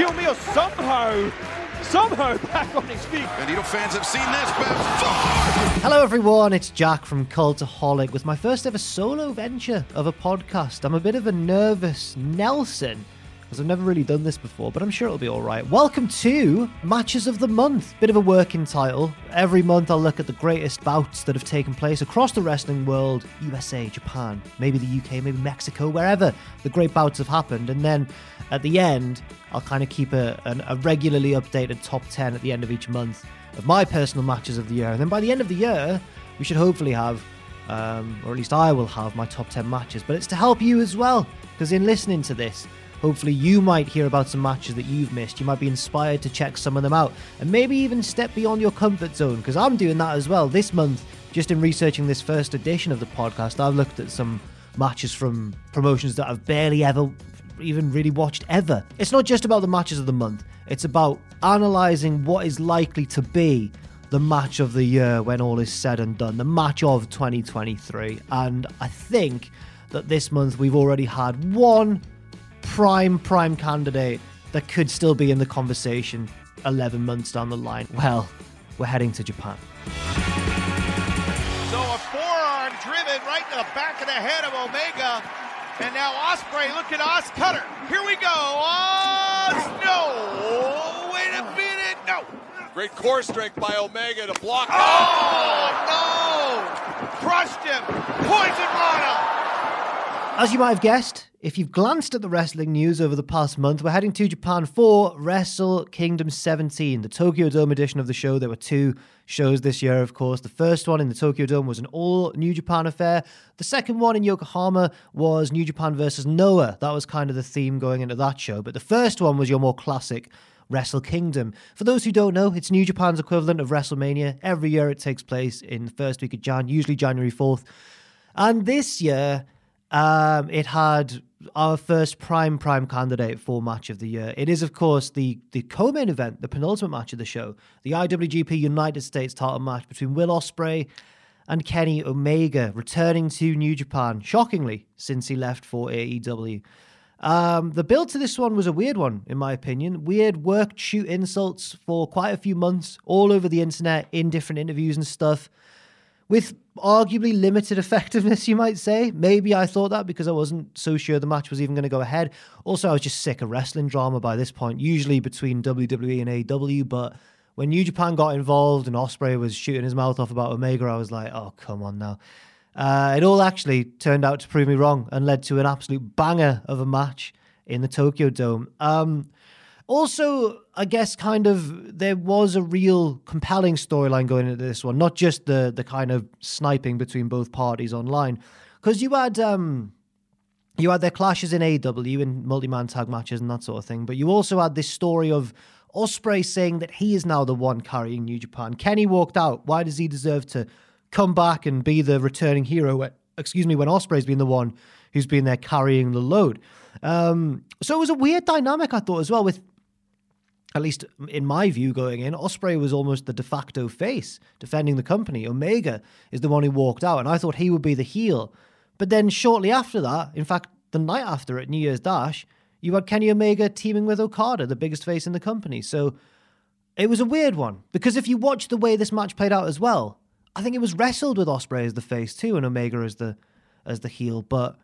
I think he had Gil Mio somehow, somehow back on his feet. Bandido fans have seen this before. Hello, everyone. It's Jack from Cultaholic with my first ever solo venture of a podcast. I'm a bit of a nervous Nelson because I've never really done this before, but I'm sure it'll be all right. Welcome to Matches of the Month. Bit of a working title. Every month I'll look at the greatest bouts that have taken place across the wrestling world USA, Japan, maybe the UK, maybe Mexico, wherever the great bouts have happened. And then at the end, I'll kind of keep a, a regularly updated top 10 at the end of each month of my personal matches of the year. And then by the end of the year, we should hopefully have, um, or at least I will have, my top 10 matches. But it's to help you as well, because in listening to this, hopefully you might hear about some matches that you've missed. You might be inspired to check some of them out, and maybe even step beyond your comfort zone, because I'm doing that as well. This month, just in researching this first edition of the podcast, I've looked at some matches from promotions that I've barely ever even really watched ever. It's not just about the matches of the month, it's about analysing what is likely to be the match of the year when all is said and done, the match of 2023. And I think that this month we've already had one prime, prime candidate that could still be in the conversation 11 months down the line. Well, we're heading to Japan. So a forearm driven right to the back of the head of Omega. And now Ospreay, look at Os Cutter. Here we go. Os, no. Wait a minute. No. Great core strength by Omega to block. Oh, no. Crushed him. Poison Rana. As you might have guessed, if you've glanced at the wrestling news over the past month, we're heading to Japan for Wrestle Kingdom 17, the Tokyo Dome edition of the show. There were two shows this year, of course. The first one in the Tokyo Dome was an all New Japan affair. The second one in Yokohama was New Japan versus Noah. That was kind of the theme going into that show. But the first one was your more classic Wrestle Kingdom. For those who don't know, it's New Japan's equivalent of WrestleMania. Every year it takes place in the first week of Jan, usually January 4th. And this year, um, it had our first prime prime candidate for match of the year. It is, of course, the the co-main event, the penultimate match of the show, the IWGP United States title match between Will Ospreay and Kenny Omega, returning to New Japan, shockingly, since he left for AEW. Um, the build to this one was a weird one, in my opinion. Weird work shoot insults for quite a few months, all over the internet, in different interviews and stuff with arguably limited effectiveness, you might say. Maybe I thought that because I wasn't so sure the match was even going to go ahead. Also, I was just sick of wrestling drama by this point, usually between WWE and AEW. But when New Japan got involved and Ospreay was shooting his mouth off about Omega, I was like, oh, come on now. Uh, it all actually turned out to prove me wrong and led to an absolute banger of a match in the Tokyo Dome. Um, also, I guess kind of there was a real compelling storyline going into this one, not just the the kind of sniping between both parties online, because you had um you had their clashes in AEW and multi-man tag matches and that sort of thing, but you also had this story of Ospreay saying that he is now the one carrying New Japan. Kenny walked out. Why does he deserve to come back and be the returning hero? When, excuse me, when Ospreay's been the one who's been there carrying the load. Um, so it was a weird dynamic, I thought, as well, with at least in my view going in, Ospreay was almost the de facto face defending the company. Omega is the one who walked out, and I thought he would be the heel. But then shortly after that, in fact, the night after at New Year's Dash, you had Kenny Omega teaming with Okada, the biggest face in the company. So it was a weird one because if you watch the way this match played out as well, I think it was wrestled with Ospreay as the face too and Omega as the as the heel, but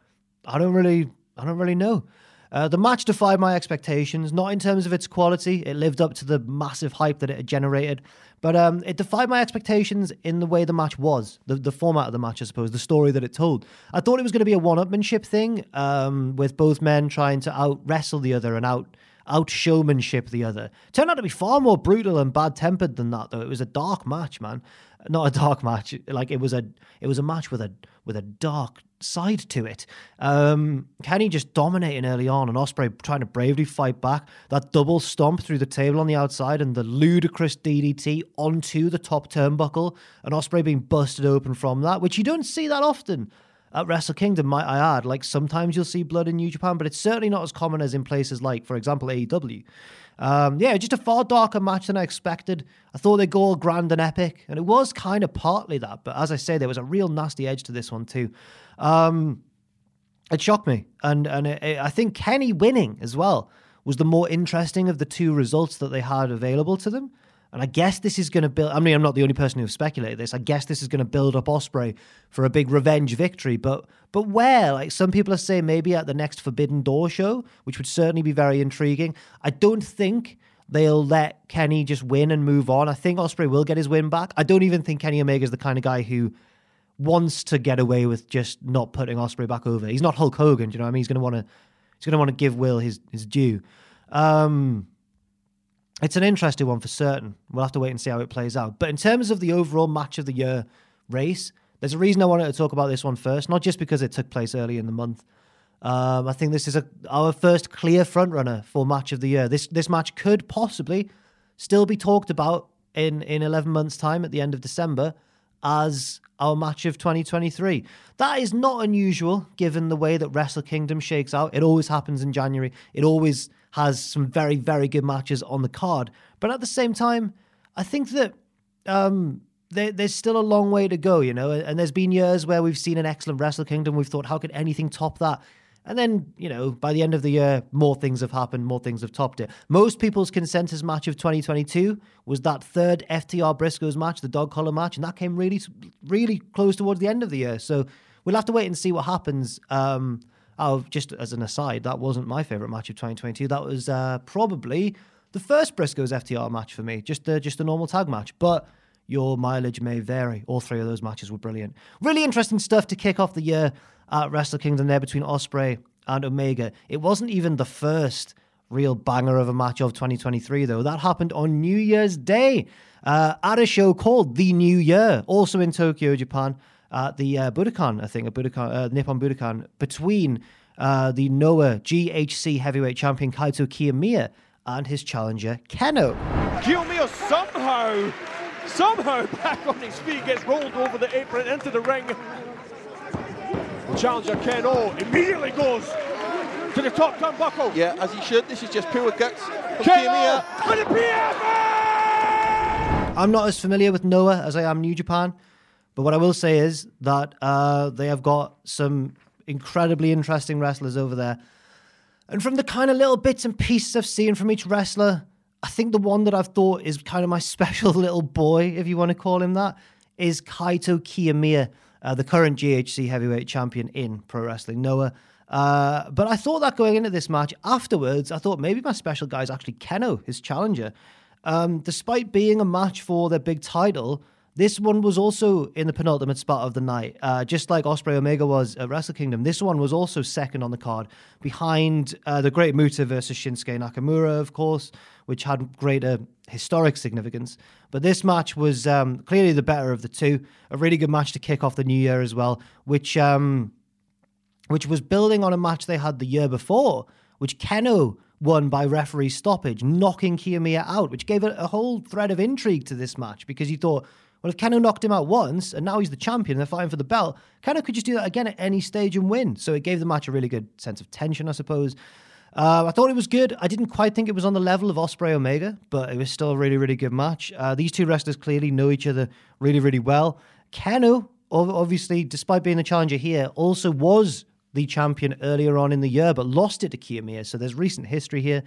I don't really I don't really know. Uh, the match defied my expectations, not in terms of its quality. It lived up to the massive hype that it had generated, but um, it defied my expectations in the way the match was, the, the format of the match, I suppose, the story that it told. I thought it was going to be a one-upmanship thing, um, with both men trying to out wrestle the other and out out showmanship the other. Turned out to be far more brutal and bad tempered than that, though. It was a dark match, man. Not a dark match. Like it was a it was a match with a with a dark side to it. Um, Kenny just dominating early on, and Ospreay trying to bravely fight back. That double stomp through the table on the outside, and the ludicrous DDT onto the top turnbuckle, and Ospreay being busted open from that, which you don't see that often at Wrestle Kingdom, might I add. Like sometimes you'll see blood in New Japan, but it's certainly not as common as in places like, for example, AEW. Um, yeah, just a far darker match than I expected. I thought they'd go all grand and epic, and it was kind of partly that. But as I say, there was a real nasty edge to this one too. Um, it shocked me, and and it, it, I think Kenny winning as well was the more interesting of the two results that they had available to them. And I guess this is going to build. I mean, I'm not the only person who's speculated this. I guess this is going to build up Ospreay for a big revenge victory. But but where? Like some people are saying, maybe at the next Forbidden Door show, which would certainly be very intriguing. I don't think they'll let Kenny just win and move on. I think Ospreay will get his win back. I don't even think Kenny Omega is the kind of guy who wants to get away with just not putting Ospreay back over. He's not Hulk Hogan, you know what I mean? He's going to want to he's to want to give Will his his due. Um, it's an interesting one for certain. We'll have to wait and see how it plays out. But in terms of the overall match of the year race, there's a reason I wanted to talk about this one first, not just because it took place early in the month. Um, I think this is a, our first clear frontrunner for match of the year. This this match could possibly still be talked about in in 11 months' time at the end of December as our match of 2023. That is not unusual given the way that Wrestle Kingdom shakes out. It always happens in January. It always has some very, very good matches on the card. But at the same time, I think that um, there, there's still a long way to go, you know. And there's been years where we've seen an excellent Wrestle Kingdom. We've thought, how could anything top that? And then, you know, by the end of the year, more things have happened, more things have topped it. Most people's consensus match of 2022 was that third FTR Briscoes match, the dog collar match, and that came really, really close towards the end of the year. So we'll have to wait and see what happens. Um, oh, just as an aside, that wasn't my favorite match of 2022. That was uh, probably the first Briscoes FTR match for me, just the, just a normal tag match. But your mileage may vary. All three of those matches were brilliant. Really interesting stuff to kick off the year at Wrestle Kingdom there between Ospreay and Omega. It wasn't even the first real banger of a match of 2023, though. That happened on New Year's Day uh, at a show called The New Year, also in Tokyo, Japan, at the uh, Budokan, I think, a Budokan, uh, Nippon Budokan, between uh, the Noah GHC heavyweight champion Kaito Kiyomiya and his challenger Kenoh. Kiyomiya somehow, somehow back on his feet, gets rolled over the apron into the ring. Challenger Kenoh immediately goes to the top turnbuckle. Yeah, as he should. This is just pure guts from Kenoh with the PFA! I'm not as familiar with Noah as I am New Japan, but what I will say is that uh, they have got some incredibly interesting wrestlers over there. And from the kind of little bits and pieces I've seen from each wrestler, I think the one that I've thought is kind of my special little boy, if you want to call him that, is Kaito Kiyomiya, uh, the current GHC heavyweight champion in Pro Wrestling Noah. Uh, but I thought that going into this match afterwards, I thought maybe my special guy is actually Kenoh, his challenger. Um, despite being a match for their big title, this one was also in the penultimate spot of the night. Uh, just like Ospreay Omega was at Wrestle Kingdom, this one was also second on the card behind uh, the Great Muta versus Shinsuke Nakamura, of course, which had greater historic significance. But this match was um, clearly the better of the two. A really good match to kick off the new year as well, which um, which was building on a match they had the year before, which Kenoh won by referee stoppage, knocking Kiyomiya out, which gave it a whole thread of intrigue to this match because you thought, well, if Kenoh knocked him out once and now he's the champion, they're fighting for the belt, Kenoh could just do that again at any stage and win. So it gave the match a really good sense of tension, I suppose. Uh, I thought it was good. I didn't quite think it was on the level of Ospreay Omega, but it was still a really, really good match. Uh, these two wrestlers clearly know each other really, really well. Kenoh, obviously, despite being the challenger here, also was the champion earlier on in the year, but lost it to Kiyomiya. So there's recent history here.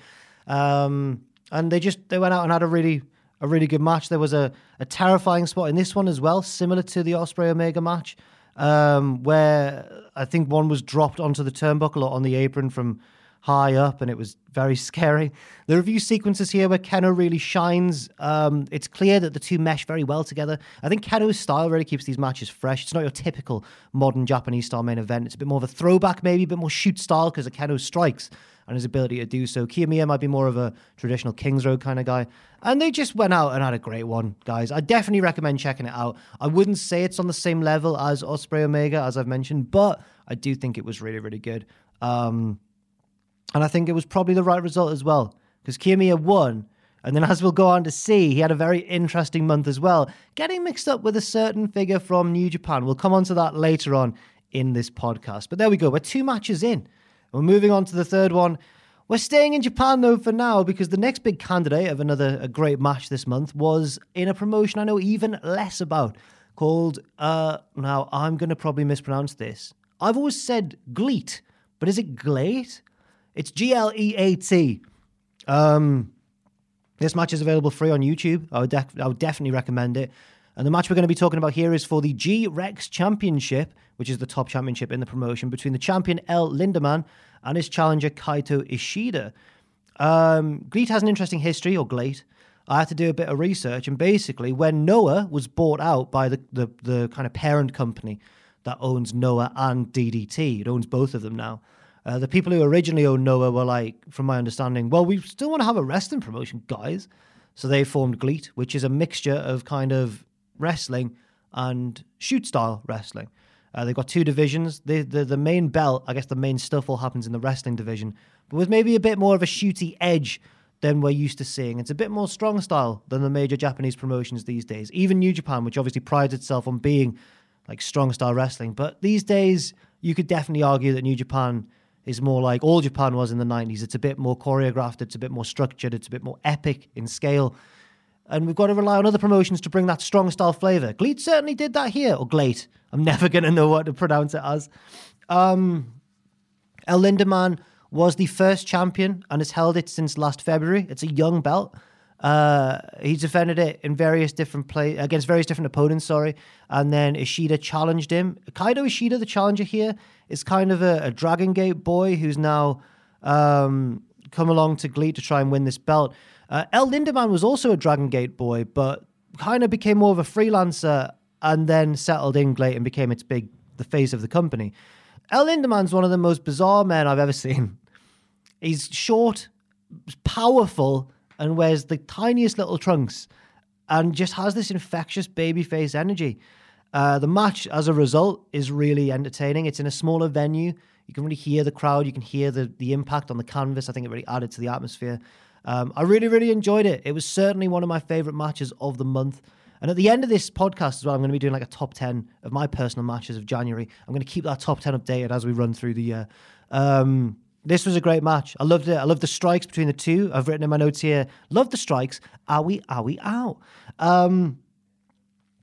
Um, and they just they went out and had a really a really good match. There was a, a terrifying spot in this one as well, similar to the Ospreay Omega match, um, where I think one was dropped onto the turnbuckle or on the apron from high up, and it was very scary. The review sequences here where Kenoh really shines. Um, it's clear that the two mesh very well together. I think Kenoh's style really keeps these matches fresh. It's not your typical modern Japanese style main event. It's a bit more of a throwback, maybe a bit more shoot style because of Kenoh's strikes and his ability to do so. Kiyomiya might be more of a traditional Kings Road kind of guy. And they just went out and had a great one, guys. I definitely recommend checking it out. I wouldn't say it's on the same level as Ospreay Omega, as I've mentioned, but I do think it was really, really good. Um, and I think it was probably the right result as well, because Kiyomiya won. And then, as we'll go on to see, he had a very interesting month as well, getting mixed up with a certain figure from New Japan. We'll come on to that later on in this podcast. But there we go. We're two matches in. We're moving on to the third one. We're staying in Japan though for now because the next big candidate of another a great match this month was in a promotion I know even less about called uh now I'm going to probably mispronounce this. I've always said Gleet, but is it GLEAT? It's G L E A T. Um, this match is available free on YouTube. I would, def- I would definitely recommend it. And the match we're going to be talking about here is for the G Rex Championship, which is the top championship in the promotion, between the champion El Lindaman and his challenger Kaito Ishida. Um, GLEAT has an interesting history, or GLEAT. I had to do a bit of research, and basically, when Noah was bought out by the, the, the kind of parent company that owns Noah and DDT, it owns both of them now. Uh, the people who originally owned Noah were like, from my understanding, well, we still want to have a wrestling promotion, guys. So they formed GLEAT, which is a mixture of kind of wrestling and shoot style wrestling. Uh, they've got two divisions. The, the the main belt, I guess the main stuff all happens in the wrestling division, but with maybe a bit more of a shooty edge than we're used to seeing. It's a bit more strong style than the major Japanese promotions these days. Even New Japan, which obviously prides itself on being like strong style wrestling, but these days you could definitely argue that New Japan is more like all Japan was in the 90s. It's a bit more choreographed, it's a bit more structured, it's a bit more epic in scale. And we've got to rely on other promotions to bring that strong style flavour. GLEAT certainly did that here, or GLEAT. I'm never going to know what to pronounce it as. Um, El Lindaman was the first champion and has held it since last February. It's a young belt. Uh, defended it in various different play against various different opponents. Sorry, and then Ishida challenged him. Kaito Ishida, the challenger here, is kind of a, a Dragon Gate boy who's now um, come along to GLEAT to try and win this belt. Uh, El Lindaman was also a Dragon Gate boy, but kind of became more of a freelancer and then settled in GLEAT and became its big the face of the company. El Lindaman's one of the most bizarre men I've ever seen. He's short, powerful, and wears the tiniest little trunks and just has this infectious babyface energy. Uh, the match, as a result, is really entertaining. It's in a smaller venue. You can really hear the crowd. You can hear the the impact on the canvas. I think it really added to the atmosphere. Um, I really, really enjoyed it. It was certainly one of my favorite matches of the month. And at the end of this podcast as well, I'm going to be doing like a top 10 of my personal matches of January. I'm going to keep that top 10 updated as we run through the year. Um, this was a great match. I loved it. I loved the strikes between the two. I've written in my notes here, love the strikes. Are we, are we out? Um,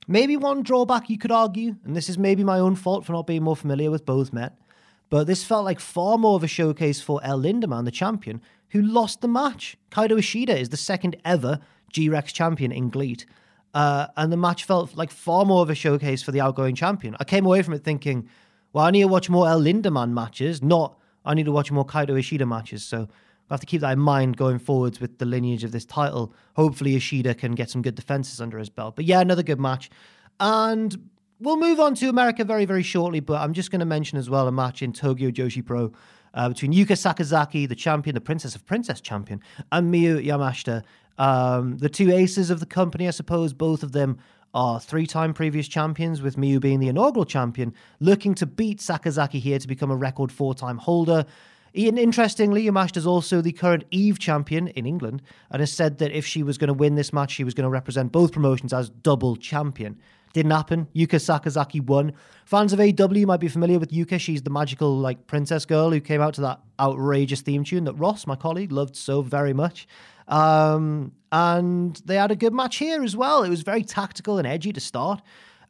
maybe one drawback you could argue, and this is maybe my own fault for not being more familiar with both men, but this felt like far more of a showcase for El Lindaman, the champion, who lost the match. Kaito Ishida is the second ever G-Rex champion in GLEAT. Uh, and the match felt like far more of a showcase for the outgoing champion. I came away from it thinking, well, I need to watch more El Lindaman matches, not I need to watch more Kaito Ishida matches. So I have to keep that in mind going forwards with the lineage of this title. Hopefully, Ishida can get some good defenses under his belt. But yeah, another good match. And we'll move on to America very, very shortly. But I'm just going to mention as well a match in Tokyo Joshi Pro uh, between Yuka Sakazaki, the champion, the Princess of Princess champion, and Miyu Yamashita. Um, the two aces of the company, I suppose, both of them are three time previous champions, with Miyu being the inaugural champion, looking to beat Sakazaki here to become a record four time holder. Ian, interestingly, Yamashita is also the current Eve champion in England and has said that if she was going to win this match, she was going to represent both promotions as double champion. Didn't happen. Yuka Sakazaki won. Fans of AEW might be familiar with Yuka. She's the magical like princess girl who came out to that outrageous theme tune that Ross, my colleague, loved so very much. Um, and they had a good match here as well. It was very tactical and edgy to start.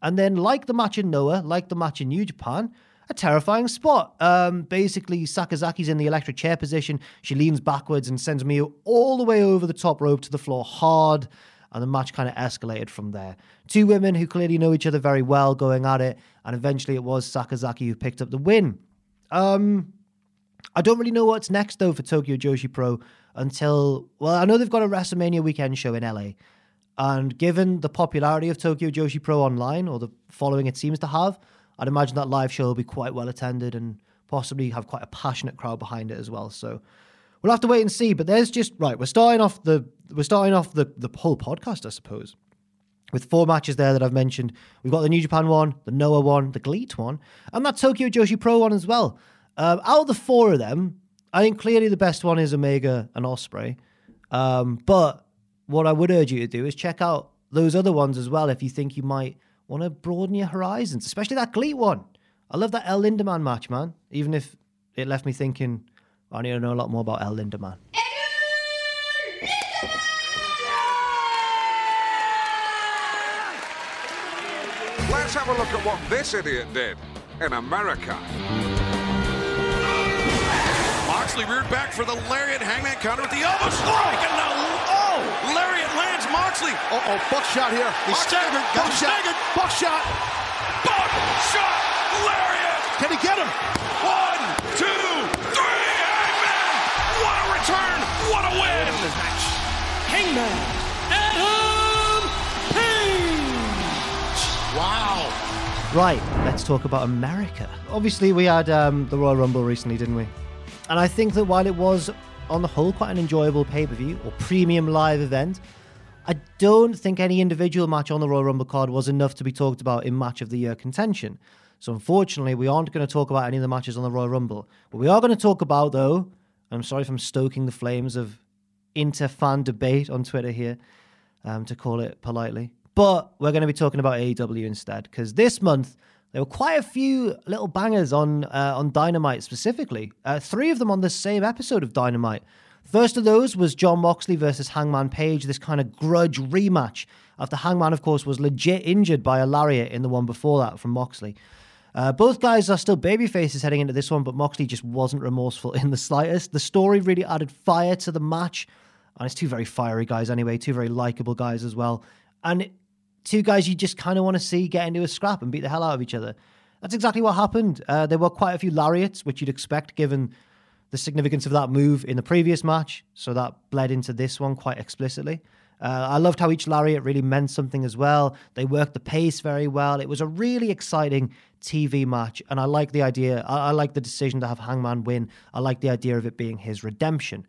And then, like the match in Noah, like the match in New Japan, a terrifying spot. Um, basically, Sakazaki's in the electric chair position. She leans backwards and sends Miyu all the way over the top rope to the floor hard. and the match kind of escalated from there. Two women who clearly know each other very well going at it, and eventually it was Sakazaki who picked up the win. Um, I don't really know what's next though for Tokyo Joshi Pro until well, I know they've got a WrestleMania weekend show in LA. And given the popularity of Tokyo Joshi Pro online, or the following it seems to have, I'd imagine that live show will be quite well attended and possibly have quite a passionate crowd behind it as well. So we'll have to wait and see. But there's just right. We're starting off the we're starting off the the whole podcast, I suppose, with four matches there that I've mentioned. We've got the New Japan one, the Noah one, the GLEAT one, and that Tokyo Joshi Pro one as well. Um, out of the four of them, I think clearly the best one is Omega and Ospreay. Um, but what I would urge you to do is check out those other ones as well if you think you might want to broaden your horizons, especially that GLEAT one. I love that El Lindaman match, man. Even if it left me thinking, I need to know a lot more about El Lindaman. Let's have a look at what this idiot did in America. Moxley reared back for the lariat. Hangman counter with the elbow strike. And now, oh, lariat lands Moxley. Uh-oh, buckshot here. He's staggered. Got him Buckshot. staggered. Buckshot. Buckshot lariat. Can he get him? One, two, three. Hangman. What a return. What a win. Hangman Adam Page. Wow. Right, let's talk about America. Obviously, we had um, the Royal Rumble recently, didn't we? And I think that while it was, on the whole, quite an enjoyable pay per view or premium live event, I don't think any individual match on the Royal Rumble card was enough to be talked about in match of the year contention. So, unfortunately, we aren't going to talk about any of the matches on the Royal Rumble. What we are going to talk about, though, I'm sorry if I'm stoking the flames of inter fan debate on Twitter here, um, to call it politely. But we're going to be talking about AEW instead because this month there were quite a few little bangers on uh, on Dynamite specifically. Uh, three of them on the same episode of Dynamite. First of those was Jon Moxley versus Hangman Page, this kind of grudge rematch after Hangman, of course, was legit injured by a lariat in the one before that from Moxley. Uh, both guys are still baby faces heading into this one, but Moxley just wasn't remorseful in the slightest. The story really added fire to the match, and it's two very fiery guys anyway, two very likable guys as well. And two guys you just kind of want to see get into a scrap and beat the hell out of each other. That's exactly what happened. Uh, there were quite a few lariats, which you'd expect given the significance of that move in the previous match. So that bled into this one quite explicitly. Uh, I loved how each lariat really meant something as well. They worked the pace very well. It was a really exciting TV match, and I like the idea. I, I like the decision to have Hangman win. I like the idea of it being his redemption.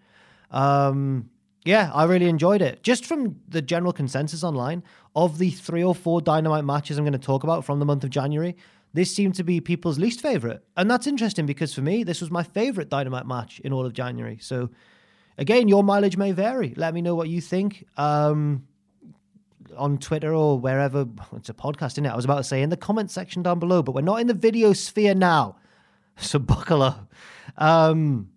Um, yeah, I really enjoyed it. Just from the general consensus online of the three or four dynamite matches I'm going to talk about from the month of January, this seemed to be people's least favorite. And that's interesting because for me, this was my favorite dynamite match in all of January. So, again, your mileage may vary. Let me know what you think um, on Twitter or wherever. It's a podcast, isn't it? I was about to say in the comment section down below, but we're not in the video sphere now. So, buckle up. Um,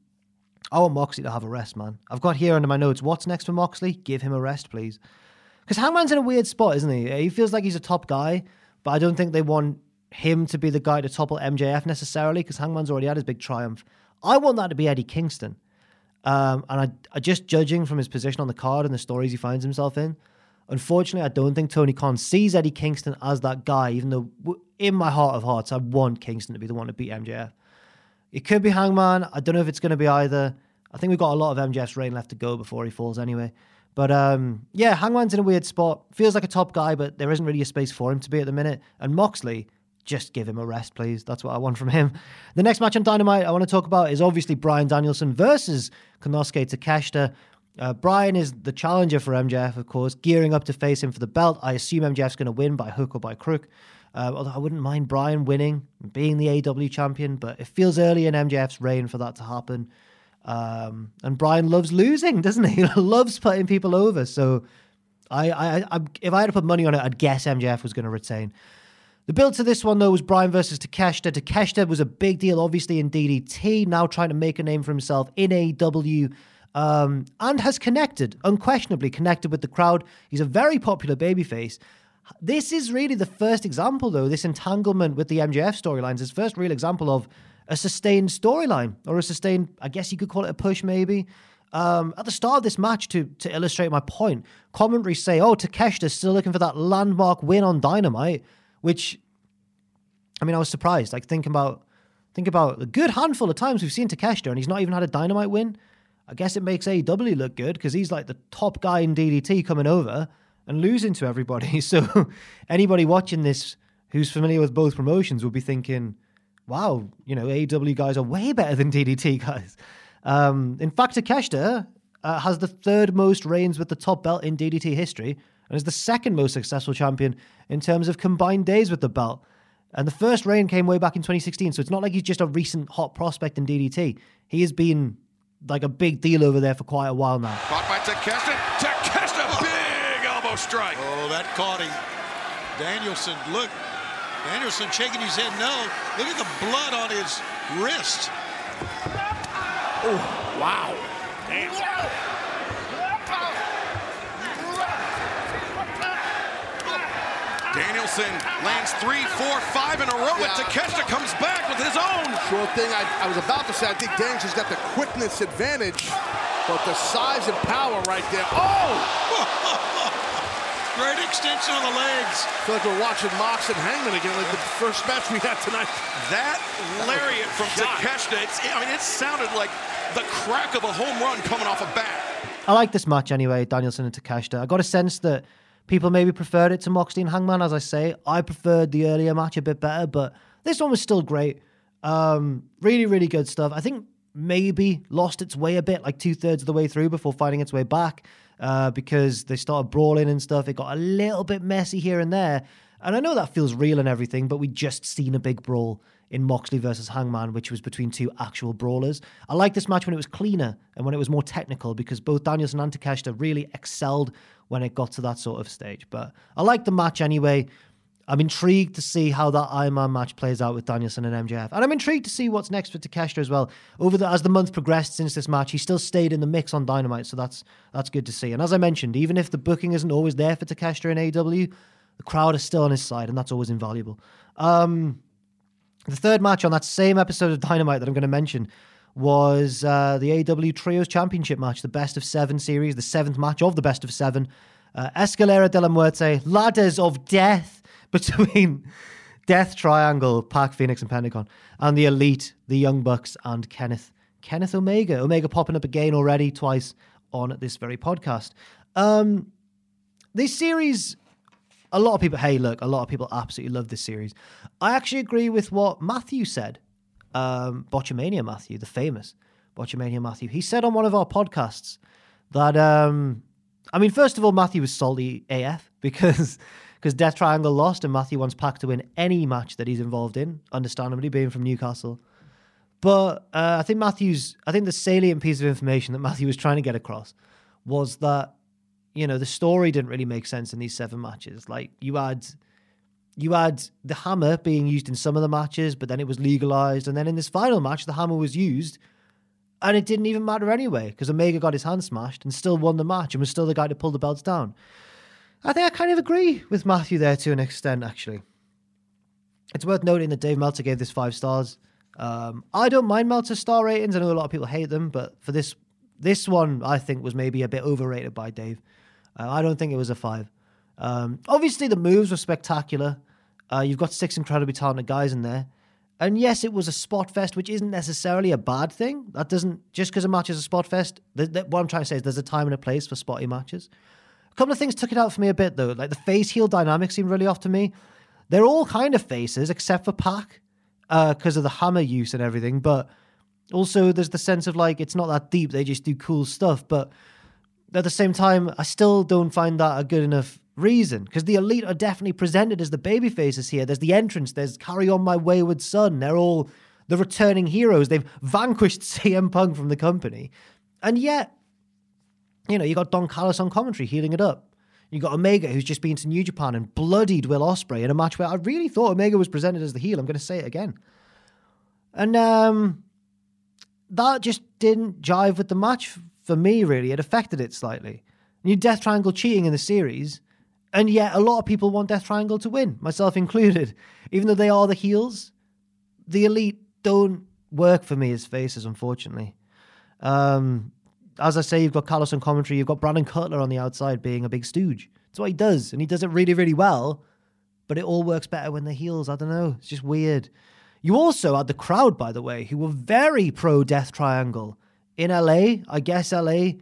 I want Moxley to have a rest, man. I've got here under my notes, what's next for Moxley? Give him a rest, please. Because Hangman's in a weird spot, isn't he? He feels like he's a top guy, but I don't think they want him to be the guy to topple MJF necessarily, because Hangman's already had his big triumph. I want that to be Eddie Kingston. Um, and I, I just judging from his position on the card and the stories he finds himself in, unfortunately, I don't think Tony Khan sees Eddie Kingston as that guy, even though in my heart of hearts, I want Kingston to be the one to beat MJF. It could be Hangman. I don't know if it's going to be either. I think we've got a lot of MJF's reign left to go before he falls anyway. But um, yeah, Hangman's in a weird spot. Feels like a top guy, but there isn't really a space for him to be at the minute. And Moxley, just give him a rest, please. That's what I want from him. The next match on Dynamite I want to talk about is obviously Bryan Danielson versus Konosuke Takeshita. Uh, Bryan is the challenger for MJF, of course, gearing up to face him for the belt. I assume MJF's going to win by hook or by crook. Uh, although I wouldn't mind Bryan winning, being the AEW champion, but it feels early in MJF's reign for that to happen. Um, and Bryan loves losing, doesn't he? Loves putting people over. So, I, I, I, if I had to put money on it, I'd guess MJF was going to retain. The build to this one, though, was Bryan versus Takeshita. Takeshita was a big deal, obviously, in DDT, now trying to make a name for himself in AEW. um, and has connected, unquestionably connected with the crowd. He's a very popular babyface. This is really the first example, though, this entanglement with the MJF storylines, his first real example of a sustained storyline or a sustained, I guess you could call it a push maybe. Um, at the start of this match, to to illustrate my point, commentaries say, "Oh, Takeshita's still looking for that landmark win on Dynamite," which, I mean, I was surprised. Like think about think about a good handful of times we've seen Takeshita, and he's not even had a Dynamite win. I guess it makes AEW look good because he's like the top guy in DDT coming over and losing to everybody. So anybody watching this who's familiar with both promotions will be thinking, "Wow, you know, AEW guys are way better than DDT guys." Um, in fact, Takeshita uh, has the third most reigns with the top belt in DDT history and is the second most successful champion in terms of combined days with the belt. And the first reign came way back in 2016, so it's not like he's just a recent hot prospect in DDT. He has been like a big deal over there for quite a while now. Caught by Takeshita. Takeshita, big elbow strike. Oh, that caught him. Danielson, look. Danielson shaking his head no. Look at the blood on his wrist. Oh, wow. Damn. Danielson lands three, four, five in a row, but Takeshita comes back with his own. Sure thing. I, I was about to say, I think Danielson's got the quickness advantage, but the size and power right there. Oh! Great extension on the legs. I feel like we're watching Mox and Hangman again, like the first match we had tonight. That lariat from Takeshita, it's, I mean, it sounded like the crack of a home run coming off a bat. I like this match anyway, Danielson and Takeshita. I got a sense that people maybe preferred it to Moxley and Hangman, as I say. I preferred the earlier match a bit better, but this one was still great. Um, really, really good stuff. I think maybe lost its way a bit, like two thirds of the way through before finding its way back, uh, because they started brawling and stuff. It got a little bit messy here and there. And I know that feels real and everything, but we just seen a big brawl in Moxley versus Hangman, which was between two actual brawlers. I like this match when it was cleaner and when it was more technical because both Danielson and Takeshita really excelled when it got to that sort of stage. But I like the match anyway. I'm intrigued to see how that Iron Man match plays out with Danielson and MJF. And I'm intrigued to see what's next for Takeshita as well. Over the as the month progressed since this match, he still stayed in the mix on Dynamite, so that's that's good to see. And as I mentioned, even if the booking isn't always there for Takeshita in AEW, the crowd is still on his side, and that's always invaluable. Um, the third match on that same episode of Dynamite that I'm going to mention was uh, the AEW Trios Championship match, the best of seven series, the seventh match of the best of seven. Uh, Escalera de la Muerte, ladders of death between Death Triangle, Pac, Fénix, and Pentagon, and the Elite, the Young Bucks, and Kenneth Kenneth Omega. Omega popping up again already twice on this very podcast. Um, this series a lot of people, hey, look, a lot of people absolutely love this series. I actually agree with what Matthew said. Um, Botchamania Matthew, the famous Botchamania Matthew. He said on one of our podcasts that, um, I mean, first of all, Matthew was salty AF because because Death Triangle lost and Matthew wants Pac to win any match that he's involved in, understandably, being from Newcastle. But uh, I think Matthew's, I think the salient piece of information that Matthew was trying to get across was that you know the story didn't really make sense in these seven matches. Like you had you had the hammer being used in some of the matches, but then it was legalized, and then in this final match, the hammer was used, and it didn't even matter anyway because Omega got his hand smashed and still won the match and was still the guy to pull the belts down. I think I kind of agree with Matthew there to an extent. Actually, it's worth noting that Dave Meltzer gave this five stars. Um, I don't mind Meltzer's star ratings. I know a lot of people hate them, but for this this one, I think was maybe a bit overrated by Dave. Uh, I don't think it was a five. Um, obviously, the moves were spectacular. Uh, you've got six incredibly talented guys in there. And yes, it was a spot fest, which isn't necessarily a bad thing. That doesn't, just because a match is a spot fest, what I'm trying to say is there's a time and a place for spotty matches. A couple of things took it out for me a bit, though. Like the face heel dynamic seemed really off to me. They're all kind of faces, except for Pac, because uh, of the hammer use and everything. But also, there's the sense of like, it's not that deep. They just do cool stuff. But at the same time, I still don't find that a good enough reason because the elite are definitely presented as the baby faces here. There's the entrance, there's Carry On My Wayward Son. They're all the returning heroes. They've vanquished CM Punk from the company. And yet, you know, you got Don Callis on commentary heeling it up. You got Omega, who's just been to New Japan and bloodied Will Ospreay in a match where I really thought Omega was presented as the heel. I'm going to say it again. And um, that just didn't jive with the match for me, really. It affected it slightly. New Death Triangle cheating in the series, and yet a lot of people want Death Triangle to win, myself included. Even though they are the heels, the elite don't work for me as faces, unfortunately. Um, as I say, you've got Callis on commentary, you've got Brandon Cutler on the outside being a big stooge. That's what he does, and he does it really, really well. But it all works better when the heels. I don't know. It's just weird. You also had the crowd, by the way, who were very pro Death Triangle in LA. I guess LA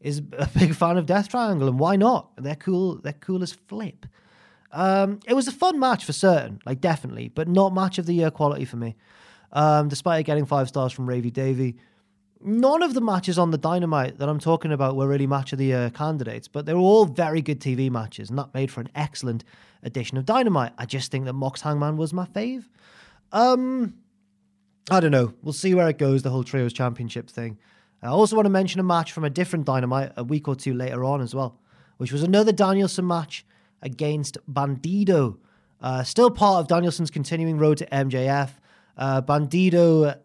is a big fan of Death Triangle, and why not? They're cool. They're cool as flip. Um, it was a fun match for certain, like definitely, but not match of the year quality for me. Um, despite getting five stars from Ravy Davy, none of the matches on the Dynamite that I'm talking about were really match of the year candidates, but they were all very good TV matches, and that made for an excellent edition of Dynamite. I just think that Mox Hangman was my fave. Um, I don't know. We'll see where it goes. The whole trios championship thing. I also want to mention a match from a different Dynamite a week or two later on as well, which was another Danielson match against Bandido. Uh, still part of Danielson's continuing road to MJF. Uh, Bandido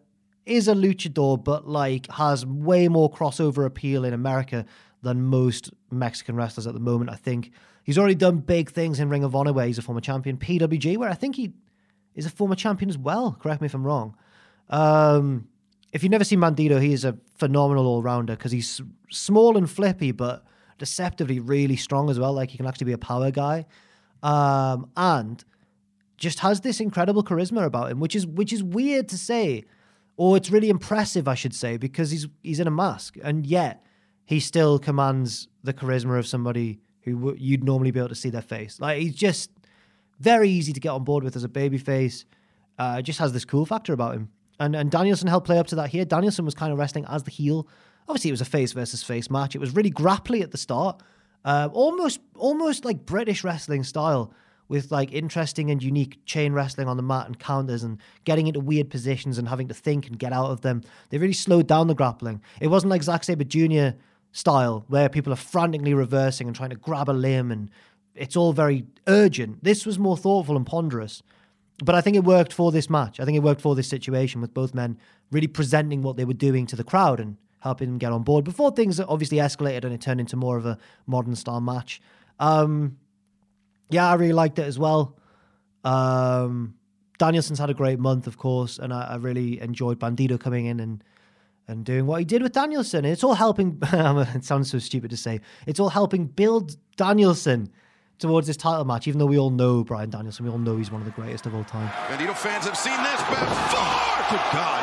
is a luchador, but like has way more crossover appeal in America than most Mexican wrestlers at the moment. I think he's already done big things in Ring of Honor, where he's a former champion. PWG, where I think he is a former champion as well. Correct me if I'm wrong. Um, if you've never seen Bandido, he is a phenomenal all rounder because he's small and flippy, but deceptively really strong as well. Like he can actually be a power guy, um, and just has this incredible charisma about him, which is which is weird to say, or it's really impressive, I should say, because he's he's in a mask, and yet he still commands the charisma of somebody who w- you'd normally be able to see their face. Like he's just very easy to get on board with as a babyface. Uh, just has this cool factor about him. And and Danielson helped play up to that here. Danielson was kind of wrestling as the heel. Obviously, it was a face versus face match. It was really grapply at the start, uh, almost almost like British wrestling style, with like interesting and unique chain wrestling on the mat and counters and getting into weird positions and having to think and get out of them. They really slowed down the grappling. It wasn't like Zack Sabre Jr. style where people are frantically reversing and trying to grab a limb and it's all very urgent. This was more thoughtful and ponderous. But I think it worked for this match. I think it worked for this situation with both men really presenting what they were doing to the crowd and helping them get on board before things obviously escalated and it turned into more of a modern style match. Um, yeah, I really liked it as well. Um, Danielson's had a great month, of course, and I, I, really enjoyed Bandido coming in and and doing what he did with Danielson. And it's all helping. it sounds so stupid to say. It's all helping build Danielson towards this title match, even though we all know Bryan Danielson, we all know he's one of the greatest of all time. Bandido fans have seen this before. Good God.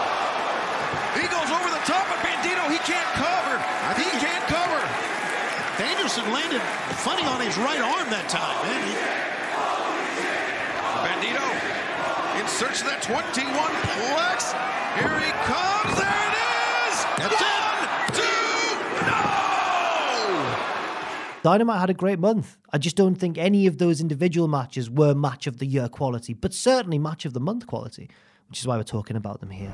He goes over the top of Bandido. He can't cover. I think he can't cover. Danielson landed funny on his right arm that time, man. He... Bandido in search of that 21 plex. Here he comes. There it is. That's it. Dynamite had a great month. I just don't think any of those individual matches were match of the year quality, but certainly match of the month quality, which is why we're talking about them here.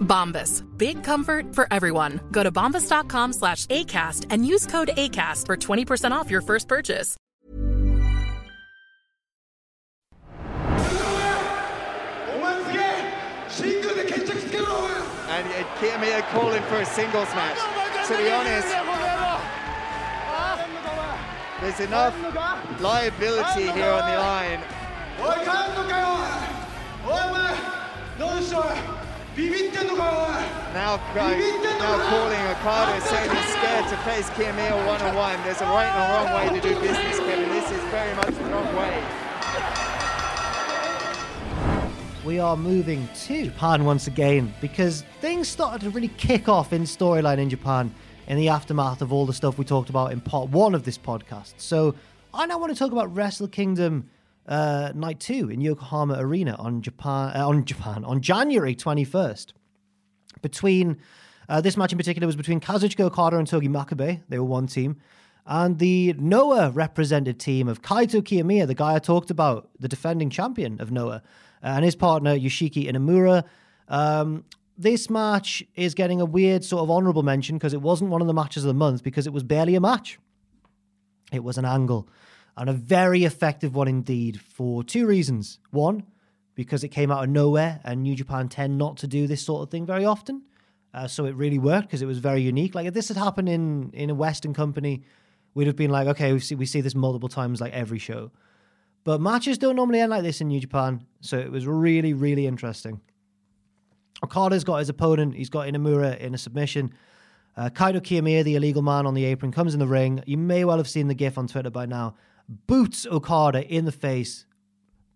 Bombas. Big comfort for everyone. Go to bombas.com slash ACAST and use code ACAST for 20% off your first purchase. And Kiyomiya calling for a singles match. To be honest, there's enough liability here on the line. Now, now calling Okada, saying he's scared to face Kiyomiya one-on-one. There's a right and a wrong way to do business, Kevin. This is very much the wrong way. we are moving to Japan once again because things started to really kick off in storyline in Japan in the aftermath of all the stuff we talked about in part one of this podcast. So I now want to talk about Wrestle Kingdom uh, Night Two in Yokohama Arena on Japan uh, on Japan on January twenty first. Between uh, this match in particular was between Kazuchika Okada and Togi Makabe. They were one team. And the Noah represented team of Kaito Kiyomiya, the guy I talked about, the defending champion of Noah, and his partner Yoshiki Inamura. Um, this match is getting a weird sort of honorable mention because it wasn't one of the matches of the month because it was barely a match. It was an angle and a very effective one indeed for two reasons. One, because it came out of nowhere and New Japan tend not to do this sort of thing very often. Uh, so it really worked because it was very unique. Like if this had happened in in a Western company, we'd have been like, okay, we see we see this multiple times like every show. But matches don't normally end like this in New Japan, so it was really, really interesting. Okada's got his opponent, he's got Inamura in a submission. Uh, Kaito Kiyomiya, the illegal man on the apron, comes in the ring. You may well have seen the gif on Twitter by now. Boots Okada in the face,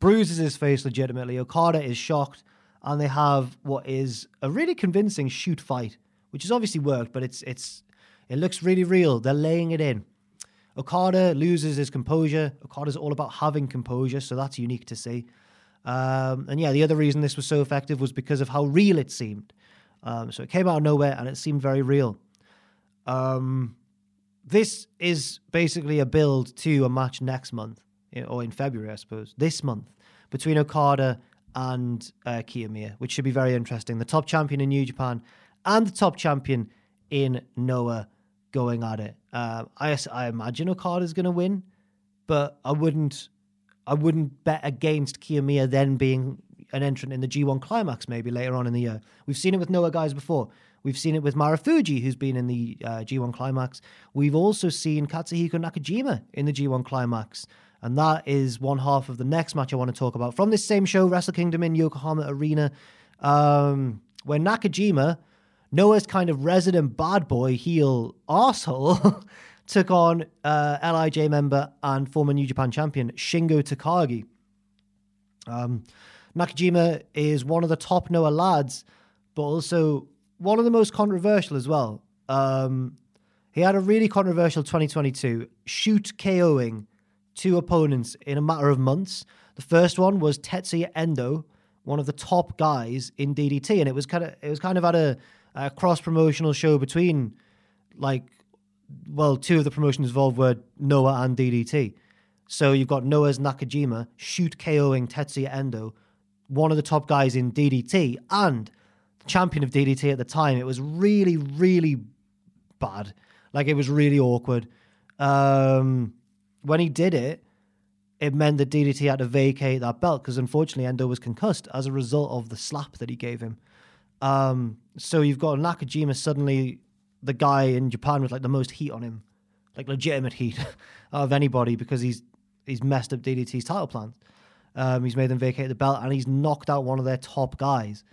bruises his face legitimately. Okada is shocked, and they have what is a really convincing shoot fight, which has obviously worked, but it's it's it looks really real. They're laying it in. Okada loses his composure. Okada's all about having composure, so that's unique to see. Um, and yeah, the other reason this was so effective was because of how real it seemed. Um, so it came out of nowhere and it seemed very real. Um, this is basically a build to a match next month, or in February, I suppose, this month, between Okada and uh, Kiyomiya, which should be very interesting. The top champion in New Japan and the top champion in Noah going at it. Uh, I I imagine Okada's going to win, but I wouldn't I wouldn't bet against Kiyomiya then being an entrant in the G1 Climax maybe later on in the year. We've seen it with Noah guys before. We've seen it with Marufuji, who's been in the uh, G1 Climax. We've also seen Katsuhiko Nakajima in the G1 Climax. And that is one half of the next match I want to talk about from this same show, Wrestle Kingdom in Yokohama Arena, um, where Nakajima, Noah's kind of resident bad boy heel asshole, took on uh, LIJ member and former New Japan champion Shingo Takagi. Um, Nakajima is one of the top Noah lads, but also one of the most controversial as well. Um, he had a really controversial 2022 shoot KOing two opponents in a matter of months. The first one was Tetsuya Endo, one of the top guys in DDT, and it was kind of it was kind of at a, a cross promotional show between like well, two of the promotions involved were Noah and DDT. So you've got Noah's Nakajima shoot KOing Tetsuya Endo, one of the top guys in DDT and champion of DDT at the time. It was really, really bad. Like it was really awkward. Um, when he did it, it meant that DDT had to vacate that belt because unfortunately Endo was concussed as a result of the slap that he gave him. Um, so you've got Nakajima suddenly the guy in Japan with like the most heat on him, like legitimate heat of anybody because he's he's messed up DDT's title plans. Um, he's made them vacate the belt and he's knocked out one of their top guys,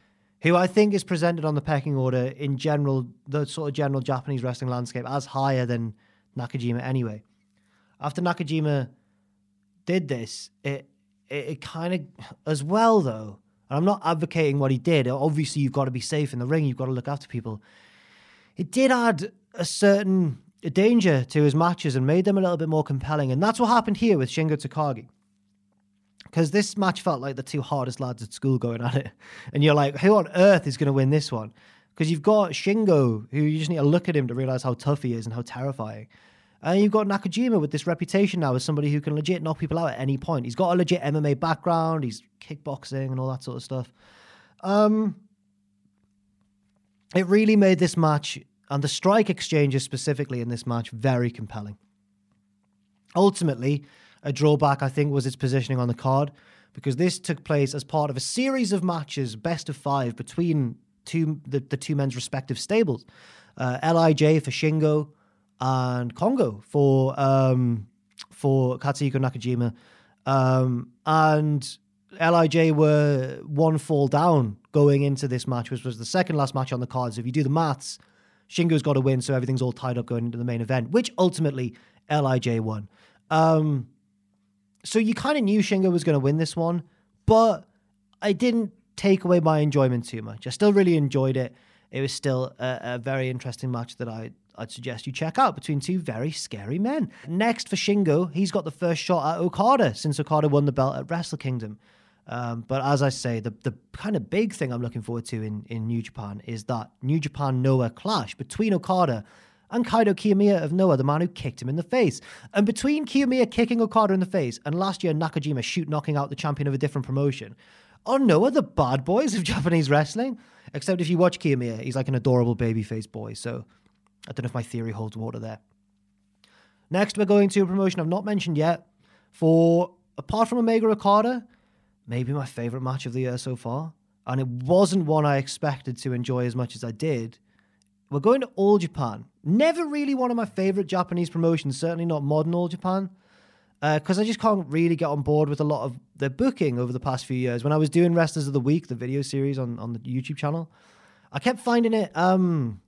who I think is presented on the pecking order in general, the sort of general Japanese wrestling landscape as higher than Nakajima anyway. After Nakajima did this, it it, it kind of as well though. And I'm not advocating what he did. Obviously, you've got to be safe in the ring. You've got to look after people it did add a certain danger to his matches and made them a little bit more compelling. And that's what happened here with Shingo Takagi. Because this match felt like the two hardest lads at school going at it. And you're like, who on earth is going to win this one? Because you've got Shingo, who you just need to look at him to realize how tough he is and how terrifying. And you've got Nakajima with this reputation now as somebody who can legit knock people out at any point. He's got a legit MMA background, he's kickboxing and all that sort of stuff. Um, It really made this match and the strike exchanges specifically in this match very compelling. Ultimately, a drawback I think was its positioning on the card because this took place as part of a series of matches, best of five, between two the, the two men's respective stables. Uh, Lij for Shingo and Kongo for um, for Katsuhiko Nakajima, um, and Lij were one fall down going into this match, which was the second last match on the card. So if you do the maths, Shingo's got to win, so everything's all tied up going into the main event, which ultimately Lij won. Um, so you kind of knew Shingo was going to win this one, but I didn't take away my enjoyment too much. I still really enjoyed it. It was still a, a very interesting match that I I'd suggest you check out between two very scary men. Next for Shingo, he's got the first shot at Okada since Okada won the belt at Wrestle Kingdom. Um, but as I say, the the kind of big thing I'm looking forward to in, in New Japan is that New Japan Noah clash between Okada and Kaito Kiyomiya of Noah, the man who kicked him in the face. And between Kiyomiya kicking Okada in the face and last year Nakajima shoot knocking out the champion of a different promotion, are Noah the bad boys of Japanese wrestling? Except if you watch Kiyomiya, he's like an adorable babyface boy. So I don't know if my theory holds water there. Next, we're going to a promotion I've not mentioned yet. For apart from Omega Okada, maybe my favorite match of the year so far. And it wasn't one I expected to enjoy as much as I did. We're going to All Japan. Never really one of my favorite Japanese promotions, certainly not modern All Japan, because uh, I just can't really get on board with a lot of their booking over the past few years. When I was doing Wrestlers of the Week, the video series on, on the YouTube channel, I kept finding it um,